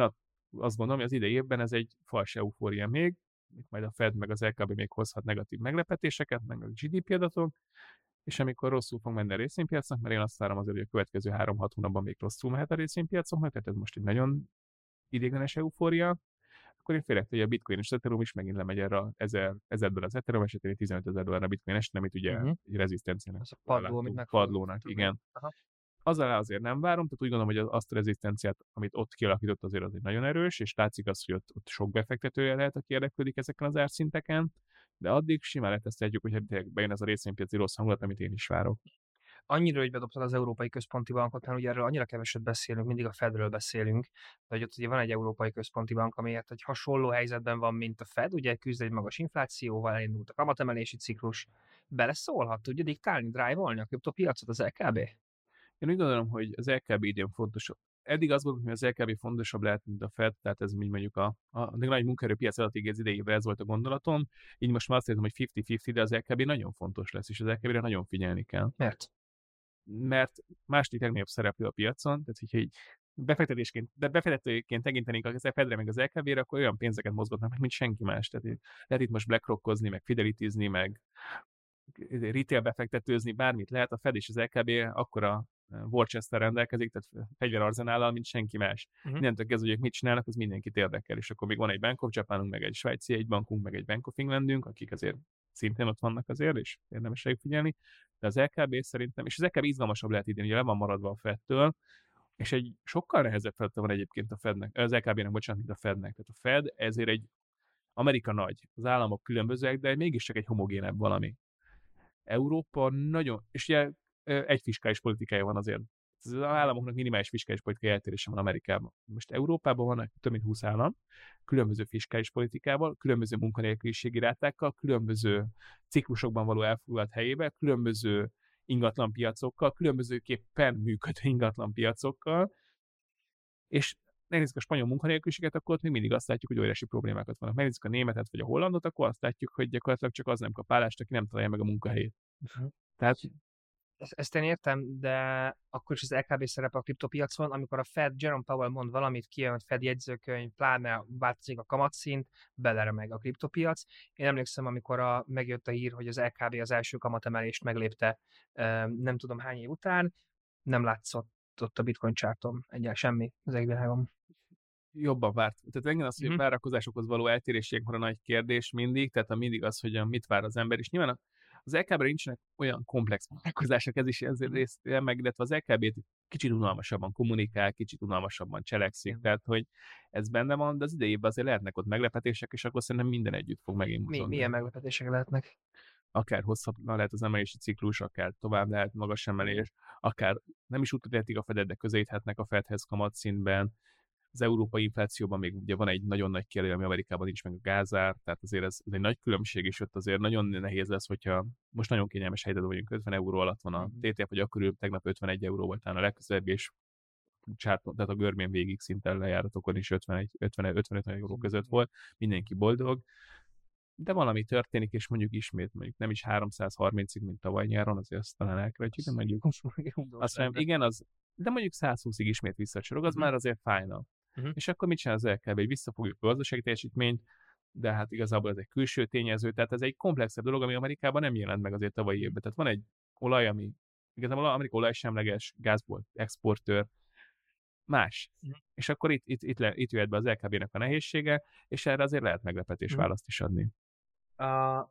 S2: azt gondolom, hogy az idei évben ez egy fals eufória még, itt majd a Fed meg az LKB még hozhat negatív meglepetéseket, meg a GDP adatok, és amikor rosszul fog menni a részvénypiacnak, mert én azt várom azért, hogy a következő 3-6 hónapban még rosszul mehet a részvénypiacoknak, tehát ez most egy nagyon idéglenes eufória, akkor én félek, hogy a bitcoin és Ethereum is megint lemegy erre 1000, 1000 az Ethereum esetén 15 ezer dollár a bitcoin eset, amit ugye uh-huh. egy rezisztenciának.
S1: Ez a padló, amit
S2: Padlónak, igen. Aha az alá azért nem várom, tehát úgy gondolom, hogy azt a rezisztenciát, amit ott kialakított, azért az egy nagyon erős, és látszik az, hogy ott, ott sok befektetője lehet, aki érdeklődik ezeken az árszinteken, de addig simán leteszteljük, hogy bejön ez a részvénypiaci rossz hangulat, amit én is várok.
S1: Annyira, hogy bedobtad az Európai Központi Bankot, mert ugye erről annyira keveset beszélünk, mindig a Fedről beszélünk, de hogy ott ugye van egy Európai Központi Bank, amiért egy hasonló helyzetben van, mint a Fed, ugye küzd egy magas inflációval, elindult a kamatemelési ciklus, beleszólhat, tudja diktálni, drive-olni a kriptopiacot az LKB?
S2: Én úgy gondolom, hogy az LKB idén fontosabb. Eddig azt gondolom, hogy az LKB fontosabb lehet, mint a Fed, tehát ez mondjuk a, a nagy munkaerőpiac addig az idejében ez volt a gondolatom. Így most már azt érzem, hogy 50-50, de az LKB nagyon fontos lesz, és az LKB-re nagyon figyelni kell.
S1: Mert?
S2: Mert második legnagyobb szereplő a piacon, tehát hogyha így befektetésként, de befektetőként tekintenénk az Fedre meg az LKB-re, akkor olyan pénzeket mozgatnak meg, mint senki más. Tehát lehet itt most BlackRockozni, meg Fidelityzni, meg retail befektetőzni, bármit lehet, a Fed és az LKB akkora Worcester rendelkezik, tehát fegyverarzenállal, mint senki más. Uh-huh. Mindentől kezdve, hogy ők mit csinálnak, az mindenkit érdekel, és akkor még van egy Bank of Japanunk, meg egy svájci egy bankunk, meg egy Bank of Englandünk, akik azért szintén ott vannak azért, és érdemes figyelni. De az LKB szerintem, és az LKB izgalmasabb lehet idén, ugye le van maradva a Fedtől, és egy sokkal nehezebb feladata van egyébként a Fednek, az LKB-nek, bocsánat, mint a Fednek. Tehát a Fed ezért egy Amerika nagy, az államok különbözőek, de mégiscsak egy homogénebb valami. Európa nagyon, és ugye egy fiskális politikája van azért. Az államoknak minimális fiskális politikai eltérése van Amerikában. Most Európában vannak több mint 20 állam, különböző fiskális politikával, különböző munkanélküliségi rátákkal, különböző ciklusokban való elfoglalt helyével, különböző ingatlanpiacokkal, különbözőképpen működő ingatlanpiacokkal, és megnézzük a spanyol munkanélküliséget, akkor ott még mindig azt látjuk, hogy óriási problémákat vannak. Megnézzük a németet vagy a hollandot, akkor azt látjuk, hogy gyakorlatilag csak az nem kap állást, aki nem találja meg a munkahelyét. Uh-huh. Tehát
S1: ezt én értem, de akkor is az LKB szerepe a kriptopiacon, amikor a Fed, Jerome Powell mond valamit, kijön a Fed jegyzőkönyv, pláne változik a kamatszint, beleremeg a kriptopiac. Én emlékszem, amikor a, megjött a hír, hogy az LKB az első kamatemelést meglépte nem tudom hány év után, nem látszott ott a bitcoin csártom egyáltalán semmi az egvilágon
S2: jobban várt. Tehát engem az, hogy mm-hmm. a várakozásokhoz való eltéréség van a nagy kérdés mindig, tehát a mindig az, hogy mit vár az ember, és nyilván az LKB-re nincsenek olyan komplex vállalkozások, ez is ezért részt meg, illetve az LKB kicsit unalmasabban kommunikál, kicsit unalmasabban cselekszik, mm. tehát hogy ez benne van, de az idejében azért lehetnek ott meglepetések, és akkor szerintem minden együtt fog megint
S1: Mi, Milyen meglepetések lehetnek?
S2: Akár hosszabb lehet az emelési ciklus, akár tovább lehet magas emelés, akár nem is útlehetik a Fedet, de közéthetnek a Fedhez kamatszintben, az európai inflációban még ugye van egy nagyon nagy kérdés, ami Amerikában nincs meg a gázár, tehát azért ez, ez egy nagy különbség, és ott azért nagyon nehéz lesz, hogyha most nagyon kényelmes helyzetben vagyunk, 50 euró alatt van a mhm. TTF, vagy akkor tegnap 51 euró volt a legközelebb, és csárt, tehát a görmén végig szinten lejáratokon is 51, 50, 55 euró között volt, mindenki boldog, de valami történik, és mondjuk ismét mondjuk nem is 330-ig, mint tavaly nyáron, azért azt talán elkövetjük, de mondjuk azt mondjuk, igen, az, de mondjuk 120-ig ismét visszacsorog, az mm. már azért fájna. Uh-huh. és akkor mit csinál az LKB, hogy visszafogjuk a gazdasági teljesítményt, de hát igazából ez egy külső tényező, tehát ez egy komplexebb dolog, ami Amerikában nem jelent meg azért tavalyi évben. Tehát van egy olaj, ami igazából Amerika olajsemleges, gázból exportőr, más. Mm. És akkor itt, itt, itt, le, itt jöhet be az LKB-nek a nehézsége, és erre azért lehet meglepetés mm. választ is adni.
S1: Uh,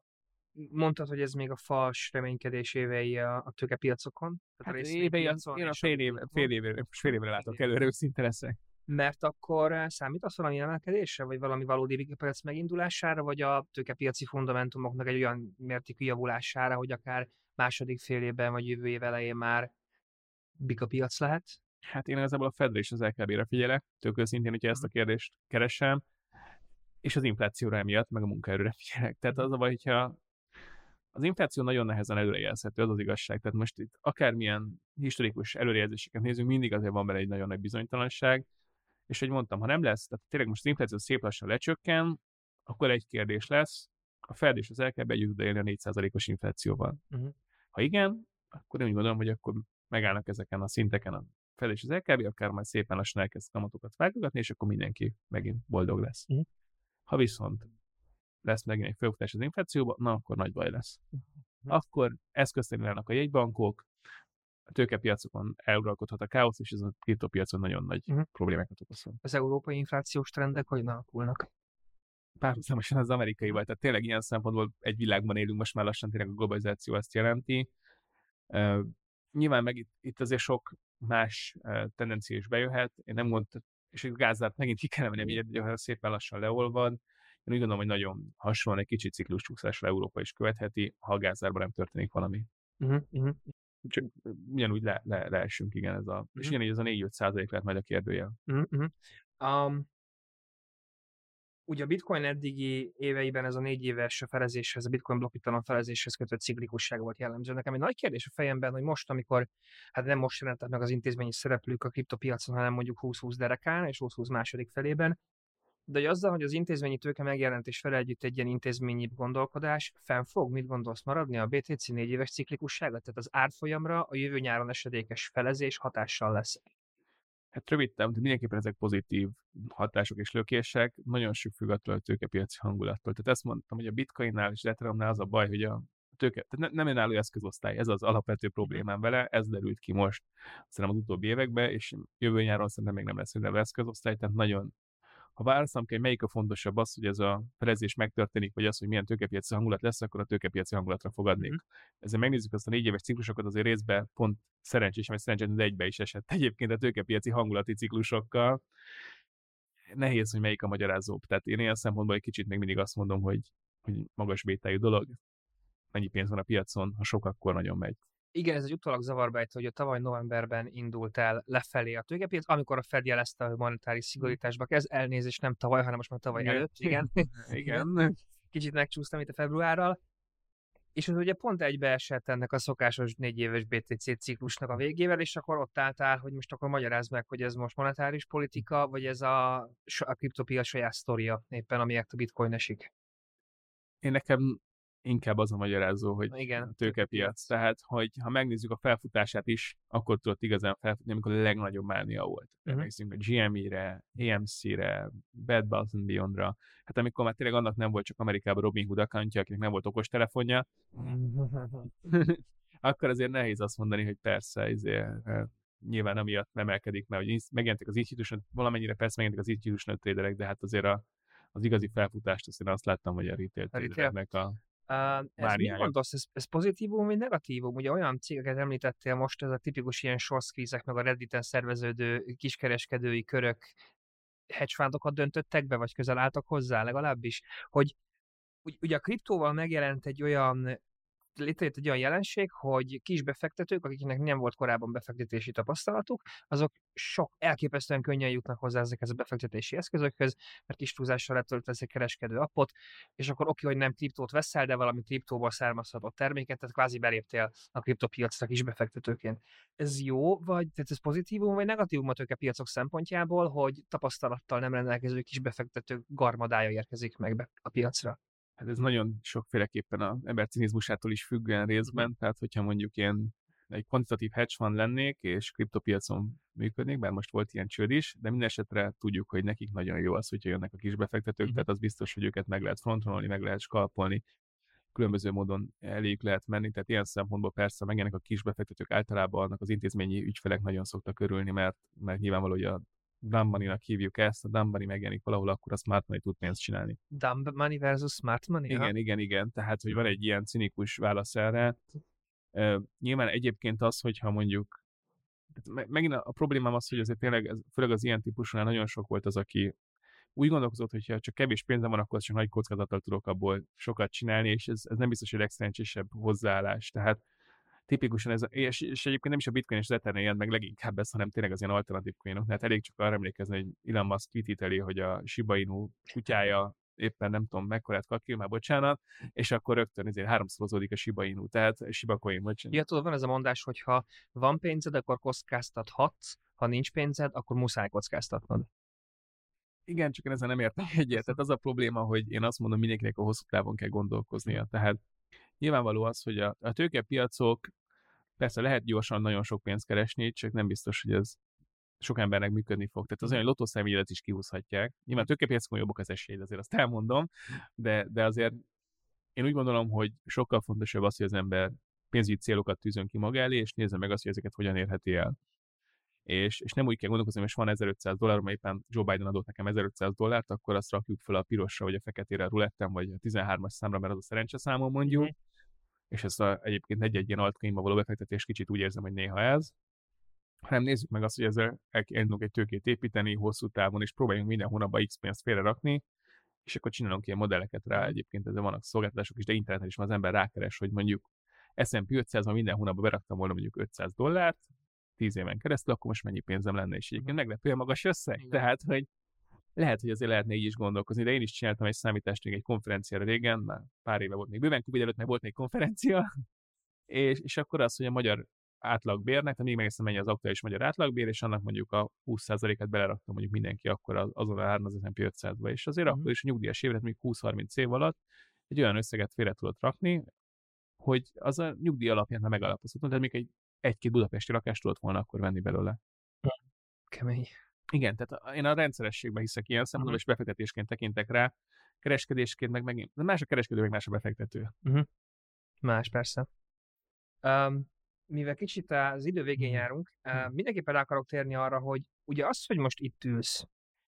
S1: mondtad, hogy ez még a fals reménykedés évei a, a tőkepiacokon?
S2: Hát a évei, az, én a fél, év, fél, évre, fél évre látok előre, őszinte leszek.
S1: Mert akkor számítasz valami emelkedésre, vagy valami valódi piac megindulására, vagy a tőkepiaci fundamentumoknak egy olyan mértékű javulására, hogy akár második fél évben, vagy jövő év elején már bika piac lehet?
S2: Hát én igazából a Fedre és az LKB-re figyelek, tök őszintén, hogyha ezt a kérdést keresem, és az inflációra emiatt, meg a munkaerőre figyelek. Tehát az a baj, hogyha az infláció nagyon nehezen előrejelzhető, az az igazság. Tehát most itt akármilyen historikus előrejelzéseket nézünk, mindig azért van bele egy nagyon nagy bizonytalanság, és hogy mondtam, ha nem lesz, tehát tényleg most az infláció szép lassan lecsökken, akkor egy kérdés lesz, a Fed és az LKB együtt tud élni a 4%-os inflációval. Uh-huh. Ha igen, akkor én úgy gondolom, hogy akkor megállnak ezeken a szinteken a Fed és az LKB, akár majd szépen lassan elkezd kamatokat válogatni, és akkor mindenki megint boldog lesz. Uh-huh. Ha viszont lesz megint egy felfutás az inflációba, na akkor nagy baj lesz. Uh-huh. Akkor eszköztelen a jegybankok, a tőkepiacokon eluralkodhat a káosz, és ez a kriptopiacon nagyon nagy uh-huh. problémákat okozhat.
S1: Az európai inflációs trendek hogy alakulnak?
S2: Párhuzamosan az amerikaival, tehát tényleg ilyen szempontból egy világban élünk, most már lassan tényleg a globalizáció ezt jelenti. Uh, nyilván meg itt, itt azért sok más uh, tendencia is bejöhet. Én nem mondtam, és a gázát megint ki kell emelni, hogy szépen lassan leolvad. Én úgy gondolom, hogy nagyon hasonlóan egy kicsit cikluscsúszásra Európa is követheti, ha a gázárban nem történik valami. Uh-huh, uh-huh. Csak ugyanúgy le, le, leesünk, igen, ez a, uh-huh. és ugyanígy ez a 4-5 százalék lehet majd a kérdőjel. Uh-huh.
S1: Um, ugye a bitcoin eddigi éveiben ez a négy éves felezéshez, a bitcoin blokkitalan felezéshez kötött ciklikusság volt jellemző. Nekem egy nagy kérdés a fejemben, hogy most, amikor, hát nem most jelentek meg az intézményi szereplők a kriptopiacon, hanem mondjuk 20-20 derekán és 20-20 második felében, de hogy azzal, hogy az intézményi tőke megjelent és fel együtt egy ilyen intézményi gondolkodás, fenn fog, mit gondolsz maradni a BTC négy éves ciklikussága? Tehát az árfolyamra a jövő nyáron esedékes felezés hatással lesz.
S2: Hát rövid távon, mindenképpen ezek pozitív hatások és lökések, nagyon sok függ attól a tőkepiaci hangulattól. Tehát ezt mondtam, hogy a bitcoinnál és Ethereumnál az a baj, hogy a tőke, tehát nem önálló eszközosztály, ez az alapvető problémám vele, ez derült ki most szerintem az utóbbi években, és jövő nyáron szerintem még nem lesz önálló eszközosztály, tehát nagyon ha válaszom kell, melyik a fontosabb az, hogy ez a felezés megtörténik, vagy az, hogy milyen tőkepiaci hangulat lesz, akkor a tőkepiaci hangulatra fogadnék. Mm-hmm. Ezzel megnézzük azt a négy éves ciklusokat, azért részben pont szerencsés, mert szerencsés, egybe is esett egyébként a tőkepiaci hangulati ciklusokkal. Nehéz, hogy melyik a magyarázóbb. Tehát én ilyen szempontból egy kicsit még mindig azt mondom, hogy, hogy magas bétájú dolog. Mennyi pénz van a piacon, ha sok, akkor nagyon megy.
S1: Igen, ez egy utólag zavarba hogy a tavaly novemberben indult el lefelé a tőkepiac, amikor a Fed jelezte, hogy monetáris szigorításba kezd, elnézést nem tavaly, hanem most már tavaly igen. előtt. Igen.
S2: igen.
S1: Kicsit megcsúsztam itt a februárral. És az ugye pont egybeesett ennek a szokásos négy éves BTC ciklusnak a végével, és akkor ott álltál, hogy most akkor magyarázd meg, hogy ez most monetáris politika, vagy ez a, a kriptopiac saját sztoria éppen, amiért a bitcoin esik.
S2: Én nekem inkább az a magyarázó, hogy Igen, a tőkepiac. Tehát, hogy ha megnézzük a felfutását is, akkor tudott igazán felfutni, amikor a legnagyobb mánia volt. Uh-huh. A GME-re, AMC-re, Bad Bath Beyond-ra. Hát amikor már tényleg annak nem volt csak Amerikában Robin Hood accountja, akinek nem volt okos telefonja, akkor azért nehéz azt mondani, hogy persze, ezért, hát, nyilván amiatt emelkedik, mert hogy megjelentek az institutional, valamennyire persze megjelentek az institutional traderek, de hát azért a, az igazi felfutást azt én azt láttam, hogy a retail tradereknek a
S1: Uh, ez mit gondolsz, ez, ez pozitívum vagy negatívum? Ugye olyan cégeket említettél most, ez a tipikus ilyen short squeeze meg a Redditen szerveződő kiskereskedői körök hedgefundokat döntöttek be, vagy közel álltak hozzá legalábbis, hogy ugye a kriptóval megjelent egy olyan létrejött egy olyan jelenség, hogy kisbefektetők, akiknek nem volt korábban befektetési tapasztalatuk, azok sok elképesztően könnyen jutnak hozzá ezekhez a befektetési eszközökhöz, mert kis túlzással letöltesz egy kereskedő appot, és akkor oké, hogy nem kriptót veszel, de valami kriptóból származhatott terméket, tehát kvázi beléptél a kriptopiacra kis befektetőként. Ez jó, vagy tehát ez pozitívum, vagy negatívum a piacok szempontjából, hogy tapasztalattal nem rendelkező kis befektetők garmadája érkezik meg be a piacra?
S2: Hát ez nagyon sokféleképpen a ember cinizmusától is függően részben, mm. tehát hogyha mondjuk én egy kvantitatív hedge fund lennék, és kriptopiacon működnék, bár most volt ilyen csőd is, de minden esetre tudjuk, hogy nekik nagyon jó az, hogyha jönnek a kis befektetők, mm. tehát az biztos, hogy őket meg lehet frontrolni, meg lehet skalpolni, különböző módon eléjük lehet menni, tehát ilyen szempontból persze megjelennek a kis befektetők általában annak az intézményi ügyfelek nagyon szoktak örülni, mert, mert nyilvánvaló, hogy a dumb money-nak hívjuk ezt, a dumb money megjelenik valahol, akkor a smart money tud pénzt csinálni.
S1: Dumb money versus smart money?
S2: Igen,
S1: ha?
S2: igen, igen. Tehát, hogy van egy ilyen cinikus válasz erre. Uh, nyilván egyébként az, hogyha mondjuk megint a, problémám az, hogy azért tényleg, főleg az ilyen típusúnál nagyon sok volt az, aki úgy gondolkozott, hogy ha csak kevés pénzem van, akkor csak nagy kockázattal tudok abból sokat csinálni, és ez, ez nem biztos, hogy a legszerencsésebb hozzáállás. Tehát tipikusan ez, és, és egyébként nem is a bitcoin és az Ethernél jelent meg leginkább ez, hanem tényleg az ilyen alternatív coinok. Tehát elég csak arra emlékezni, hogy Elon Musk tweetiteli, hogy a Shiba Inu kutyája éppen nem tudom mekkorát kap ki, már bocsánat, és akkor rögtön ezért háromszorozódik a Shiba Inu, tehát Shiba Coin, bocsánat.
S1: Ja, tudod, van ez a mondás, hogy ha van pénzed, akkor kockáztathatsz, ha nincs pénzed, akkor muszáj kockáztatnod.
S2: Igen, csak én ezzel nem értek egyet. Tehát az a probléma, hogy én azt mondom, mindenkinek a hosszú távon kell gondolkoznia. Tehát nyilvánvaló az, hogy a, a tőkepiacok persze lehet gyorsan nagyon sok pénzt keresni, csak nem biztos, hogy ez sok embernek működni fog. Tehát az olyan lotószámjegyet is kihúzhatják. Nyilván tőkepiacokon jobbak az esély, azért azt elmondom, de, de azért én úgy gondolom, hogy sokkal fontosabb az, hogy az ember pénzügyi célokat tűzön ki maga elé, és nézze meg azt, hogy ezeket hogyan érheti el és, és nem úgy kell gondolkozni, hogy van 1500 dollár, mert éppen Joe Biden adott nekem 1500 dollárt, akkor azt rakjuk fel a pirosra, vagy a feketére rulettem, vagy a 13-as számra, mert az a szerencse számon mondjuk, mm-hmm. És ezt a, egyébként egy-egy ilyen altkönyvbe való befektetés kicsit úgy érzem, hogy néha ez, hanem nézzük meg azt, hogy ezzel elkezdünk egy tőkét építeni hosszú távon, és próbáljunk minden hónapban X pénzt félrerakni, és akkor csinálunk ilyen modelleket rá, egyébként ezzel vannak szolgáltatások is, de interneten is van az ember rákeres, hogy mondjuk S&P 500 van minden hónapban beraktam volna mondjuk 500 dollárt, tíz éven keresztül, akkor most mennyi pénzem lenne, és egyébként meglepően magas összeg. Igen. Tehát, hogy lehet, hogy azért lehetne így is gondolkozni, de én is csináltam egy számítást még egy konferenciára régen, már pár éve volt még bőven Covid előtt, meg volt még konferencia, és, és akkor az, hogy a magyar átlagbérnek, de még megnéztem, mennyi az aktuális magyar átlagbér, és annak mondjuk a 20%-át beleraktam mondjuk mindenki akkor azon a 3 500-ba, és azért mm. akkor is a nyugdíjas évet még 20-30 év alatt egy olyan összeget félre tudott rakni, hogy az a nyugdíj alapján már megalapozható. Tehát még egy egy-két budapesti lakást tudott volna akkor venni belőle.
S1: Kemény.
S2: Igen, tehát én a rendszerességben hiszek ilyen szempontból, uh-huh. és befektetésként tekintek rá, kereskedésként meg megint, de más a kereskedő, meg más a befektető.
S1: Uh-huh. Más, persze. Um, mivel kicsit az idő végén uh-huh. járunk, uh, mindenképpen rá akarok térni arra, hogy ugye az, hogy most itt ülsz,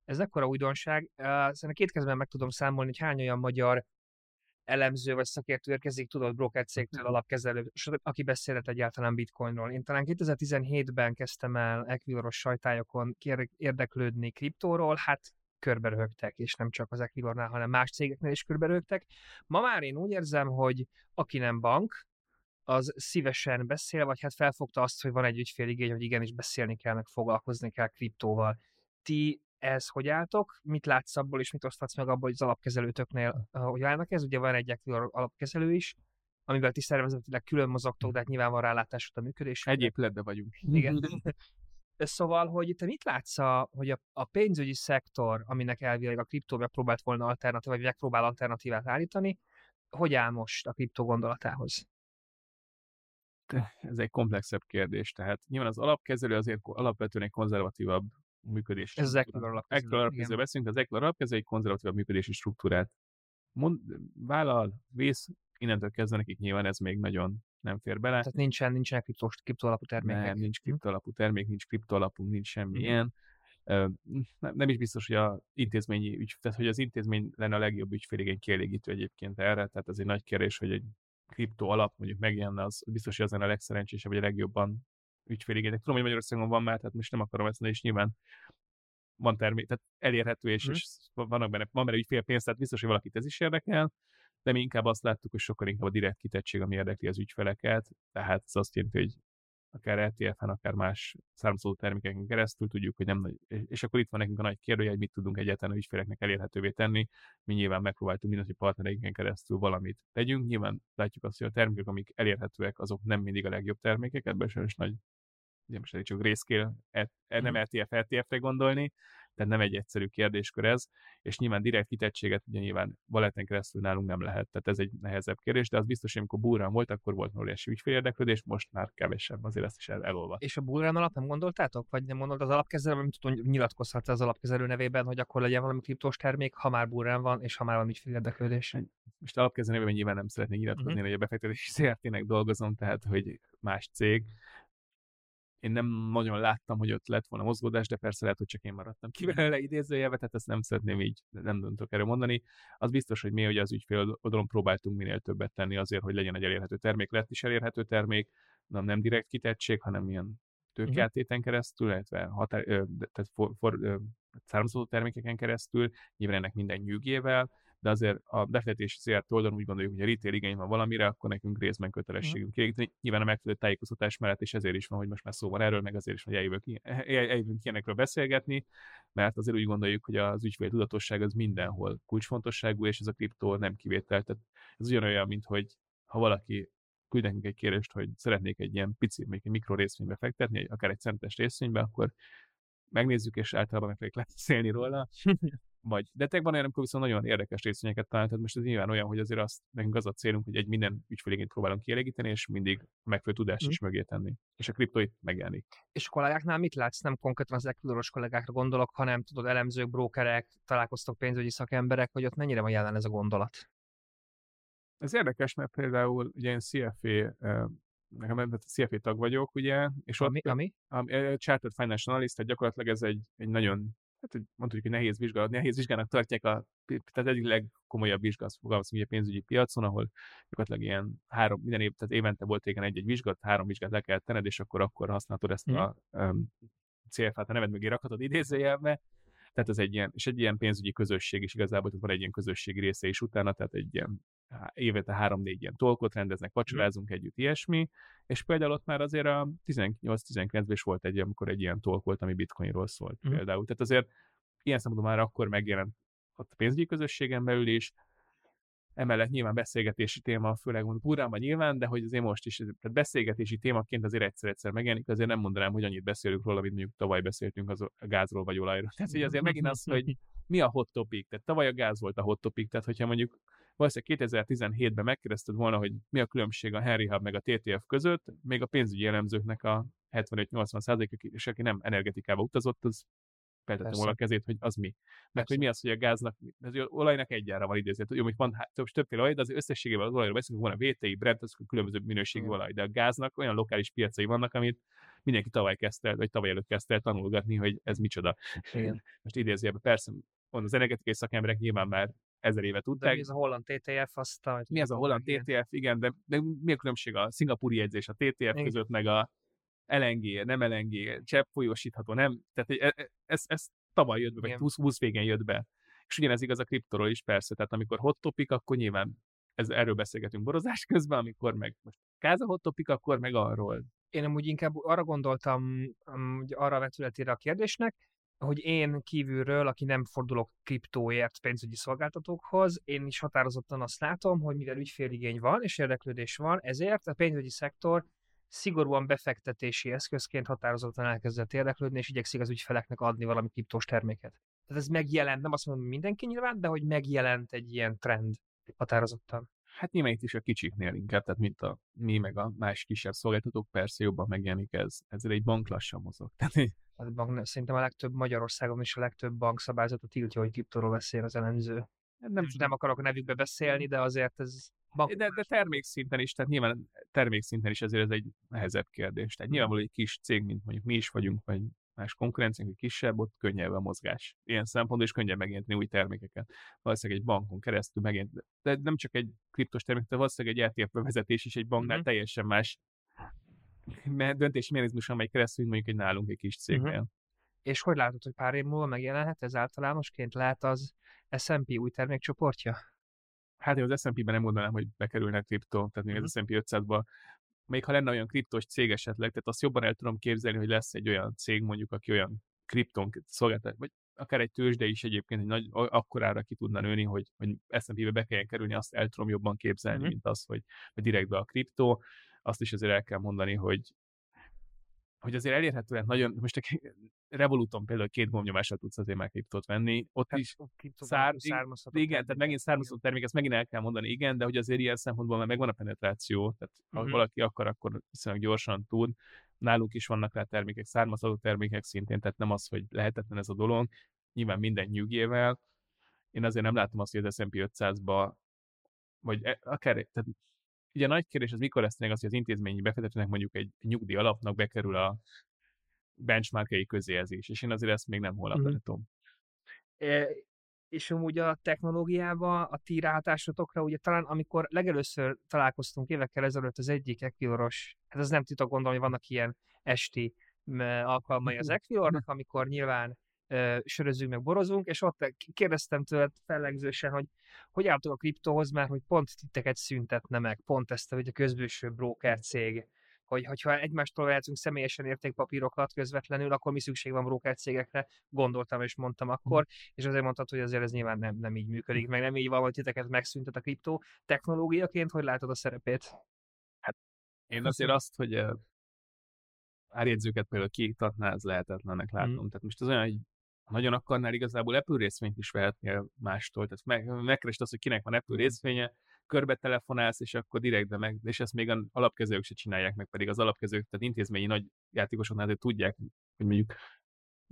S1: ez ekkora újdonság, uh, szerintem két kezben meg tudom számolni, hogy hány olyan magyar elemző vagy szakértő érkezik, tudod, broker cégtől, alapkezelő, aki beszélhet egyáltalán bitcoinról. Én talán 2017-ben kezdtem el Equiloros sajtályokon érdeklődni kriptóról, hát körberöhögtek, és nem csak az Equilornál, hanem más cégeknél is körberöhögtek. Ma már én úgy érzem, hogy aki nem bank, az szívesen beszél, vagy hát felfogta azt, hogy van egy ügyféligény, hogy igenis beszélni kell, meg foglalkozni kell kriptóval. Ti ez hogy álltok, mit látsz abból, és mit osztatsz meg abból, hogy az alapkezelőtöknél hogy állnak ez? Ugye van egy alapkezelő is, amivel ti szervezetileg külön mozogtok, de hát nyilván van rálátásod a működés.
S2: Egy épületbe vagyunk.
S1: Igen. Szóval, hogy te mit látsz, a, hogy a, a pénzügyi szektor, aminek elvileg a kriptó megpróbált volna alternatívát, vagy megpróbál alternatívát állítani, hogy áll most a kriptó gondolatához?
S2: Ez egy komplexebb kérdés. Tehát nyilván az alapkezelő azért alapvetően egy konzervatívabb működés.
S1: Ez az Eckler alapkezelő.
S2: Eckler beszélünk, az Eckler alapkezelő egy konzervatívabb működési struktúrát mond, vállal, vész, innentől kezdve nekik nyilván ez még nagyon nem fér bele.
S1: Tehát nincsen, nincsenek kripto, alapú termékek.
S2: Nem, nincs alapú termék, nincs alapú, nincs semmi mm. ilyen. Nem, nem is biztos, hogy a intézményi ügy, tehát hogy az intézmény lenne a legjobb ügyféligény kielégítő egyébként erre, tehát ez egy nagy kérdés, hogy egy kripto alap mondjuk megjelenne, az biztos, hogy az lenne a legszerencsésebb, vagy a legjobban ügyféligények. Tudom, hogy Magyarországon van már, tehát most nem akarom ezt mondani, és nyilván van termék, tehát elérhető, és, mm. és vannak benne, van benne ügyfélpénz, tehát biztos, hogy valakit ez is érdekel, de mi inkább azt láttuk, hogy sokkal inkább a direkt kitettség, ami érdekli az ügyfeleket, tehát ez azt jelenti, hogy akár ETF-en, akár más származó termékeken keresztül tudjuk, hogy nem nagy, és akkor itt van nekünk a nagy kérdője, hogy mit tudunk egyáltalán a ügyfeleknek elérhetővé tenni. Mi nyilván megpróbáltunk mindent, hogy partnereinken keresztül valamit tegyünk. Nyilván látjuk azt, hogy a termékek, amik elérhetőek, azok nem mindig a legjobb termékek, ebben is nagy ugye most elég csak grayscale, e, e, nem ETF, ETF-re gondolni, tehát nem egy egyszerű kérdéskör ez, és nyilván direkt kitettséget ugye nyilván baleten keresztül nálunk nem lehet, tehát ez egy nehezebb kérdés, de az biztos, hogy amikor búrán volt, akkor volt óriási ügyfélérdeklődés, most már kevesebb, azért ezt is el.
S1: És a búrán alatt nem gondoltátok, vagy nem gondolt az alapkezelő, nem tudom, nyilatkozhat az alapkezelő nevében, hogy akkor legyen valami kriptós termék, ha már búrán van, és ha már van ügyfélérdeklődés?
S2: Most alapkezelő nevében nyilván nem szeretnék nyilatkozni, uh-huh. hogy a befektetési zrt dolgozom, tehát hogy más cég, én nem nagyon láttam, hogy ott lett volna mozgódás, de persze lehet, hogy csak én maradtam ki belőle idézőjelve, tehát ezt nem szeretném így, nem tudok erről mondani. Az biztos, hogy mi hogy az ügyfél oldalon próbáltunk minél többet tenni azért, hogy legyen egy elérhető termék, lett is elérhető termék, nem, nem direkt kitettség, hanem ilyen tőkeátéten keresztül, illetve határ, ö, tehát for, for, ö, származó termékeken keresztül, nyilván ennek minden nyűgével, de azért a befektetési CRT oldalon úgy gondoljuk, hogy a retail igény van valamire, akkor nekünk részben kötelességünk mm. kielégíteni. Nyilván a megfelelő tájékoztatás mellett, és ezért is van, hogy most már szó van erről, meg azért is, hogy eljövünk, eljövünk ilyenekről beszélgetni, mert azért úgy gondoljuk, hogy az ügyfél tudatosság az mindenhol kulcsfontosságú, és ez a kriptó nem kivétel. Tehát ez ugyanolyan, mint hogy ha valaki küld nekünk egy kérést, hogy szeretnék egy ilyen pici, még egy mikro részvénybe fektetni, akár egy centes részvénybe, akkor megnézzük, és általában meg fogjuk beszélni róla. vagy. De tényleg van olyan, amikor viszont nagyon érdekes részvényeket talál, tehát most ez nyilván olyan, hogy azért azt nekünk az a célunk, hogy egy minden ügyfélégényt próbálunk kielégíteni, és mindig megfelelő tudást mm. is mögé tenni. És a kriptoit megjelenik.
S1: És a kollégáknál mit látsz? Nem konkrétan az ekvidoros kollégákra gondolok, hanem tudod, elemzők, brókerek, találkoztok pénzügyi szakemberek, hogy ott mennyire van jelen ez a gondolat?
S2: Ez érdekes, mert például ugye én CFA nekem CFA tag vagyok, ugye, és
S1: ami, ott, ami?
S2: A, a Chartered Financial Analyst, tehát gyakorlatilag ez egy, egy nagyon hát hogy mondhatjuk, hogy nehéz vizsgálat, nehéz vizsgának tartják a, tehát egyik legkomolyabb vizsgálat fogalmazunk a pénzügyi piacon, ahol gyakorlatilag ilyen három, minden év, tehát évente volt régen egy-egy vizsgálat, három vizsgát le kell tenned, és akkor akkor használhatod ezt mm. a um, CFA-t, a neved mögé rakhatod idézőjelbe, tehát ez egy ilyen, és egy ilyen pénzügyi közösség is igazából, tehát van egy ilyen közösségi része is utána, tehát egy ilyen évente három-négy ilyen tolkot rendeznek, mhm. vacsorázunk mm. együtt, ilyesmi, és például ott már azért a 18-19-ben is volt egy, amikor egy ilyen tolk volt, ami bitcoinról szólt mm. például. Tehát azért ilyen szempontból már akkor megjelent ott a pénzügyi közösségen belül is, emellett nyilván beszélgetési téma, főleg mondjuk Buránban nyilván, de hogy azért most is, tehát beszélgetési témaként azért egyszer-egyszer megjelenik, azért nem mondanám, hogy annyit beszélünk róla, mint mondjuk tavaly beszéltünk az a gázról vagy olajról. Tehát hogy azért megint az, hogy mi a hot topic, tehát tavaly a gáz volt a hot topic, tehát hogyha mondjuk valószínűleg 2017-ben megkérdezted volna, hogy mi a különbség a Henry Hub meg a TTF között, még a pénzügyi elemzőknek a 75-80% és aki nem energetikába utazott, az feltettem volna a kezét, hogy az mi. Meg Persze. hogy mi az, hogy a gáznak, az olajnak egyára van idézet. Jó, hogy van több, többféle olaj, de az összességében az olajról beszélünk, van a VTI, Brent, az különböző minőségű olaj, de a gáznak olyan lokális piacai vannak, amit mindenki tavaly kezdte, vagy tavaly előtt kezdte el tanulgatni, hogy ez micsoda. Igen. Most idézőjelben persze, mondom, az energetikai szakemberek nyilván már ezer éve tudták. De
S1: mi ez a holland TTF? Azt a...
S2: Mi ez a holland TTF? Igen, de, de mi a különbség a szingapúri jegyzés a TTF Igen. között, meg a LNG, nem LNG, csepp folyósítható, nem? Tehát e, e, ez, ez tavaly jött be, vagy 20, 20 végén jött be. És ugyanez igaz a kriptoról is persze, tehát amikor hot topic, akkor nyilván ez, erről beszélgetünk borozás közben, amikor meg most káza hot topic, akkor meg arról.
S1: Én amúgy inkább arra gondoltam, hogy arra vetületére a kérdésnek, hogy én kívülről, aki nem fordulok kriptóért pénzügyi szolgáltatókhoz, én is határozottan azt látom, hogy mivel ügyféligény van és érdeklődés van, ezért a pénzügyi szektor szigorúan befektetési eszközként határozottan elkezdett érdeklődni, és igyekszik az ügyfeleknek adni valami kriptós terméket. Tehát ez megjelent, nem azt mondom, mindenki nyilván, de hogy megjelent egy ilyen trend határozottan.
S2: Hát nyilván itt is a kicsiknél inkább, tehát mint a mi meg a más kisebb szolgáltatók, persze jobban megjelenik ez. Ezzel egy bank lassan mozog. Tehát
S1: Hát bank, szerintem a legtöbb Magyarországon is a legtöbb bankszabályzatot tiltja, hogy kriptóról beszél az elemző. Hát nem, nem akarok a nevükbe beszélni, de azért ez
S2: bank... De, de termékszinten is, tehát nyilván termékszinten is ezért ez egy nehezebb kérdés. Tehát nyilvánvalóan egy kis cég, mint mondjuk mi is vagyunk, vagy más konkurenciánk, hogy kisebb, ott könnyebb a mozgás. Ilyen szempontból is könnyebb megjelentni új termékeket. Valószínűleg egy bankon keresztül megjelent, de nem csak egy kriptos termék, de valószínűleg egy ETF bevezetés is egy banknál mm-hmm. teljesen más döntési mechanizmus, amely keresztül mondjuk egy nálunk egy kis cégnél. Uh-huh.
S1: És hogy látod, hogy pár év múlva megjelenhet ez általánosként? Lehet az S&P új termékcsoportja?
S2: Hát én az S&P-ben nem mondanám, hogy bekerülne kriptó, tehát még uh-huh. az. S&P 500-ba még ha lenne olyan kriptos cég esetleg, tehát azt jobban el tudom képzelni, hogy lesz egy olyan cég mondjuk, aki olyan kripton szolgáltat, vagy akár egy tőzsde is egyébként egy nagy, akkorára ki tudna nőni, hogy, hogy S&P-be be kelljen kerülni, azt el tudom jobban képzelni, uh-huh. mint az, hogy, hogy direktbe a kriptó azt is azért el kell mondani, hogy hogy azért elérhetően nagyon, most Revoluton például két gombnyomással tudsz azért már kriptót venni, ott hát, is szár, igen, tehát megint származható termék, ezt megint el kell mondani, igen, de hogy azért ilyen szempontból már megvan a penetráció, tehát uh-huh. ha mhm. valaki akar, akkor viszonylag gyorsan tud. Nálunk is vannak rá termékek, származható termékek szintén, tehát nem az, hogy lehetetlen ez a dolog, nyilván minden nyugével. Én azért nem látom azt, hogy az S&P 500-ba, vagy e, akár, tehát ugye a nagy kérdés az mikor lesz az, hogy az intézményi befektetőnek mondjuk egy nyugdíj alapnak bekerül a benchmarkjai közéjelzés, és én azért ezt még nem holnap mm-hmm. látom.
S1: E, és amúgy a technológiába, a ti rátásotokra, ugye talán amikor legelőször találkoztunk évekkel ezelőtt az egyik Equiloros, hát ez nem titok gondolom, hogy vannak ilyen esti alkalmai az Equilornak, amikor nyilván sörözünk, meg borozunk, és ott kérdeztem tőled fellegzősen, hogy hogy álltok a kriptóhoz, mert hogy pont titeket szüntetne meg, pont ezt, hogy a közbőső broker cég, hogy, hogyha egymástól játszunk személyesen értékpapírokat közvetlenül, akkor mi szükség van broker cégekre, gondoltam és mondtam akkor, és azért mondtad, hogy azért ez nyilván nem, nem így működik, meg nem így van, hogy titeket megszüntet a kriptó. Technológiaként hogy látod a szerepét?
S2: Hát én azért azt, hogy árjegyzőket például kiiktatná, ez lehetetlennek látom. Mm. Tehát most az olyan, hogy nagyon akarnál, igazából Apple részvényt is vehetnél mástól. Tehát meg, megkeresd azt, hogy kinek van Apple részvénye, körbe telefonálsz, és akkor direktbe meg, és ezt még az alapkezők se csinálják meg, pedig az alapkezők, tehát intézményi nagy játékosoknál azért tudják, hogy mondjuk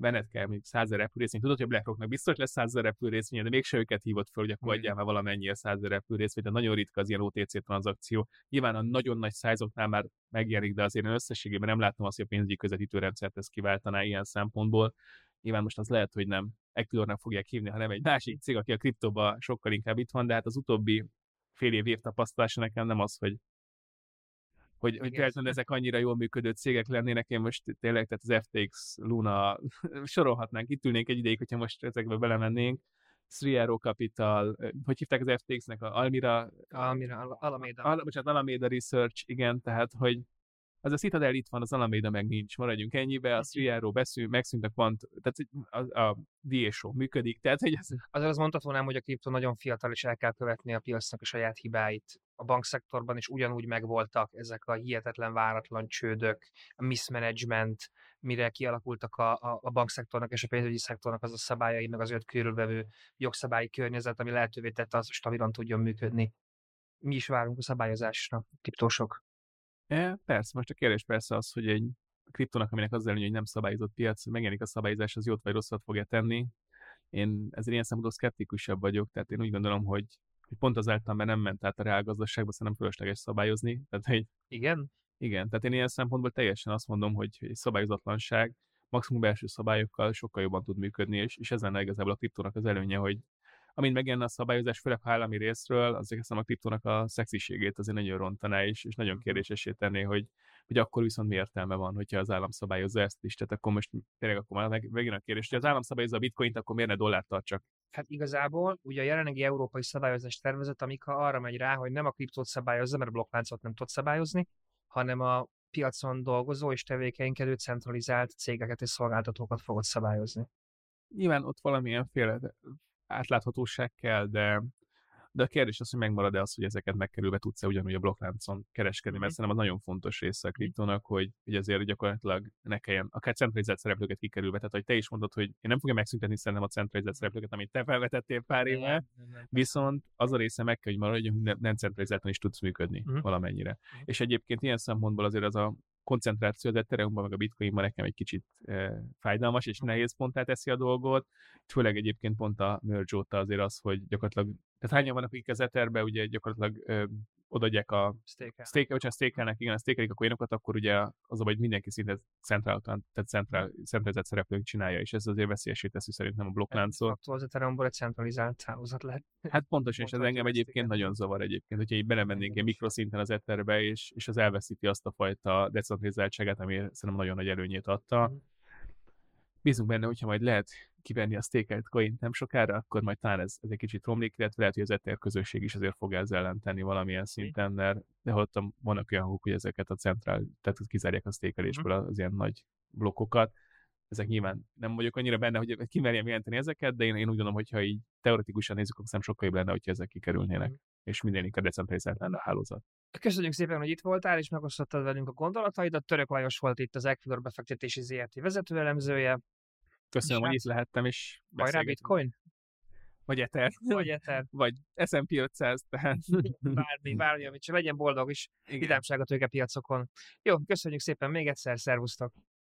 S2: benned kell még 100 ezer részvényt. Tudod, hogy a BlackRocknak biztos lesz 100 ezer részvénye, de mégse őket hívott fel, hogy akkor adjál már valamennyi 100 ezer részvényt, de nagyon ritka az ilyen OTC tranzakció. Nyilván a nagyon nagy szájzoknál már megjelenik, de azért én összességében nem látom azt, hogy a pénzügyi közvetítő rendszert ezt kiváltaná ilyen szempontból. Nyilván most az lehet, hogy nem Equilornak fogják hívni, hanem egy másik cég, aki a kriptóban sokkal inkább itt van, de hát az utóbbi fél év év tapasztalása nekem nem az, hogy hogy, hogy feltétlenül ezek annyira jól működő cégek lennének, én most tényleg, tehát az FTX, Luna, sorolhatnánk, itt ülnénk egy ideig, hogyha most ezekbe belemennénk, Arrow Capital, hogy hívták az FTX-nek, a Almira...
S1: Almira, Alameda.
S2: Al, bocsánat, Alameda Research, igen, tehát, hogy az a Citadel itt van, az Alameda meg nincs, maradjunk ennyibe, a Striáról beszél, megszűnt a Quant, tehát a, a DSO működik, tehát hogy ez...
S1: Azért az mondhatnám, hogy a kripto nagyon fiatal, és el kell követni a piacnak a saját hibáit. A bankszektorban is ugyanúgy megvoltak ezek a hihetetlen váratlan csődök, a mismanagement, mire kialakultak a, a, a bankszektornak és a pénzügyi szektornak az a szabályai, meg az öt körülvevő jogszabályi környezet, ami lehetővé tette az, hogy stabilan tudjon működni. Mi is várunk a szabályozásra, kriptósok.
S2: E, persze, most a kérdés persze az, hogy egy kriptonak, aminek az előnye, hogy nem szabályozott piac, megjelenik a szabályozás, az jót vagy rosszat fogja tenni. Én ezért ilyen szempontból szkeptikusabb vagyok, tehát én úgy gondolom, hogy, hogy pont azáltal, mert nem ment át a reálgazdaságba, szerintem fölösleges szabályozni. Tehát, hogy,
S1: Igen?
S2: Igen, tehát én ilyen szempontból teljesen azt mondom, hogy egy szabályozatlanság maximum belső szabályokkal sokkal jobban tud működni, és, és ez lenne igazából a kriptónak az előnye, hogy amint megjelenne a szabályozás, főleg ha állami részről, azért hiszem a kriptónak a szexiségét azért nagyon rontaná, és, és nagyon kérdésesé tenné, hogy, hogy akkor viszont mi értelme van, hogyha az állam szabályozza ezt is. Tehát akkor most tényleg akkor már meg, megint a kérdés, hogy az állam szabályozza a bitcoint, akkor miért ne dollárt tartsak?
S1: Hát igazából ugye a jelenlegi európai szabályozás tervezet, amikor arra megy rá, hogy nem a kriptót szabályozza, mert a blokkláncot nem tud szabályozni, hanem a piacon dolgozó és tevékenykedő centralizált cégeket és szolgáltatókat fogod szabályozni.
S2: Nyilván ott valamilyen féle átláthatóság kell, de, de a kérdés az, hogy megmarad-e az, hogy ezeket megkerülve tudsz-e ugyanúgy a blokkláncon kereskedni, mert mhm. szerintem az nagyon fontos része a kriptónak, hogy, hogy azért gyakorlatilag ne kelljen akár centralizált szereplőket kikerülve, tehát hogy te is mondod, hogy én nem fogja megszüntetni szerintem a centralizált szereplőket, amit te felvetettél pár éve, viszont az a része meg kell, hogy maradjon, hogy nem centralizáltan is tudsz működni uh-huh. valamennyire. Uh-huh. És egyébként ilyen szempontból azért az a koncentráció az ethereum meg a Bitcoinban nekem egy kicsit e, fájdalmas és nehéz ponttá teszi a dolgot, főleg egyébként pont a merge óta azért az, hogy gyakorlatilag, tehát hányan vannak, akik az Etherbe ugye gyakorlatilag e, odaadják a stake, hogyha stake igen, a stake a coinokat, akkor ugye az a hogy mindenki szinte centráltan, tehát centrál, centralizált szereplők csinálja, és ez azért veszélyesé teszi szerintem a blokkláncot.
S1: Az Ethereumból egy centralizált hálózat lehet.
S2: Hát pontosan, és ez engem egyébként nagyon zavar egyébként, hogyha így belemennénk egy mikroszinten az Etherbe, és, és az elveszíti azt a fajta decentralizáltságát, ami szerintem nagyon nagy előnyét adta. Mm. Bízunk benne, hogyha majd lehet kivenni a stékelt coin nem sokára, akkor majd talán ez, ez egy kicsit romlik, illetve lehet, hogy az Ether közösség is azért fog ezzel ellen tenni valamilyen szinten, mert de hallottam, vannak olyan hangok, hogy ezeket a centrál, tehát kizárják a stékelésből mhm. az ilyen nagy blokkokat. Ezek nyilván nem vagyok annyira benne, hogy kimerjem jelenteni ezeket, de én, én úgy gondolom, hogy ha így teoretikusan nézzük, akkor nem sokkal jobb lenne, hogyha ezek kikerülnének, mm. és minden inkább decentralizált lenne a hálózat.
S1: Köszönjük szépen, hogy itt voltál, és megosztottad velünk a gondolataidat. Török Lajos volt itt az Equilor befektetési ZRT vezetőelemzője.
S2: Köszönöm, hogy itt lehettem, és
S1: Hajrá Bitcoin?
S2: Vagy Ether.
S1: Vagy Ether.
S2: Vagy S&P 500, tehát...
S1: Bármi, bármi, amit csak legyen boldog is. Vidámság a tőkepiacokon. Jó, köszönjük szépen még egyszer, szervusztok!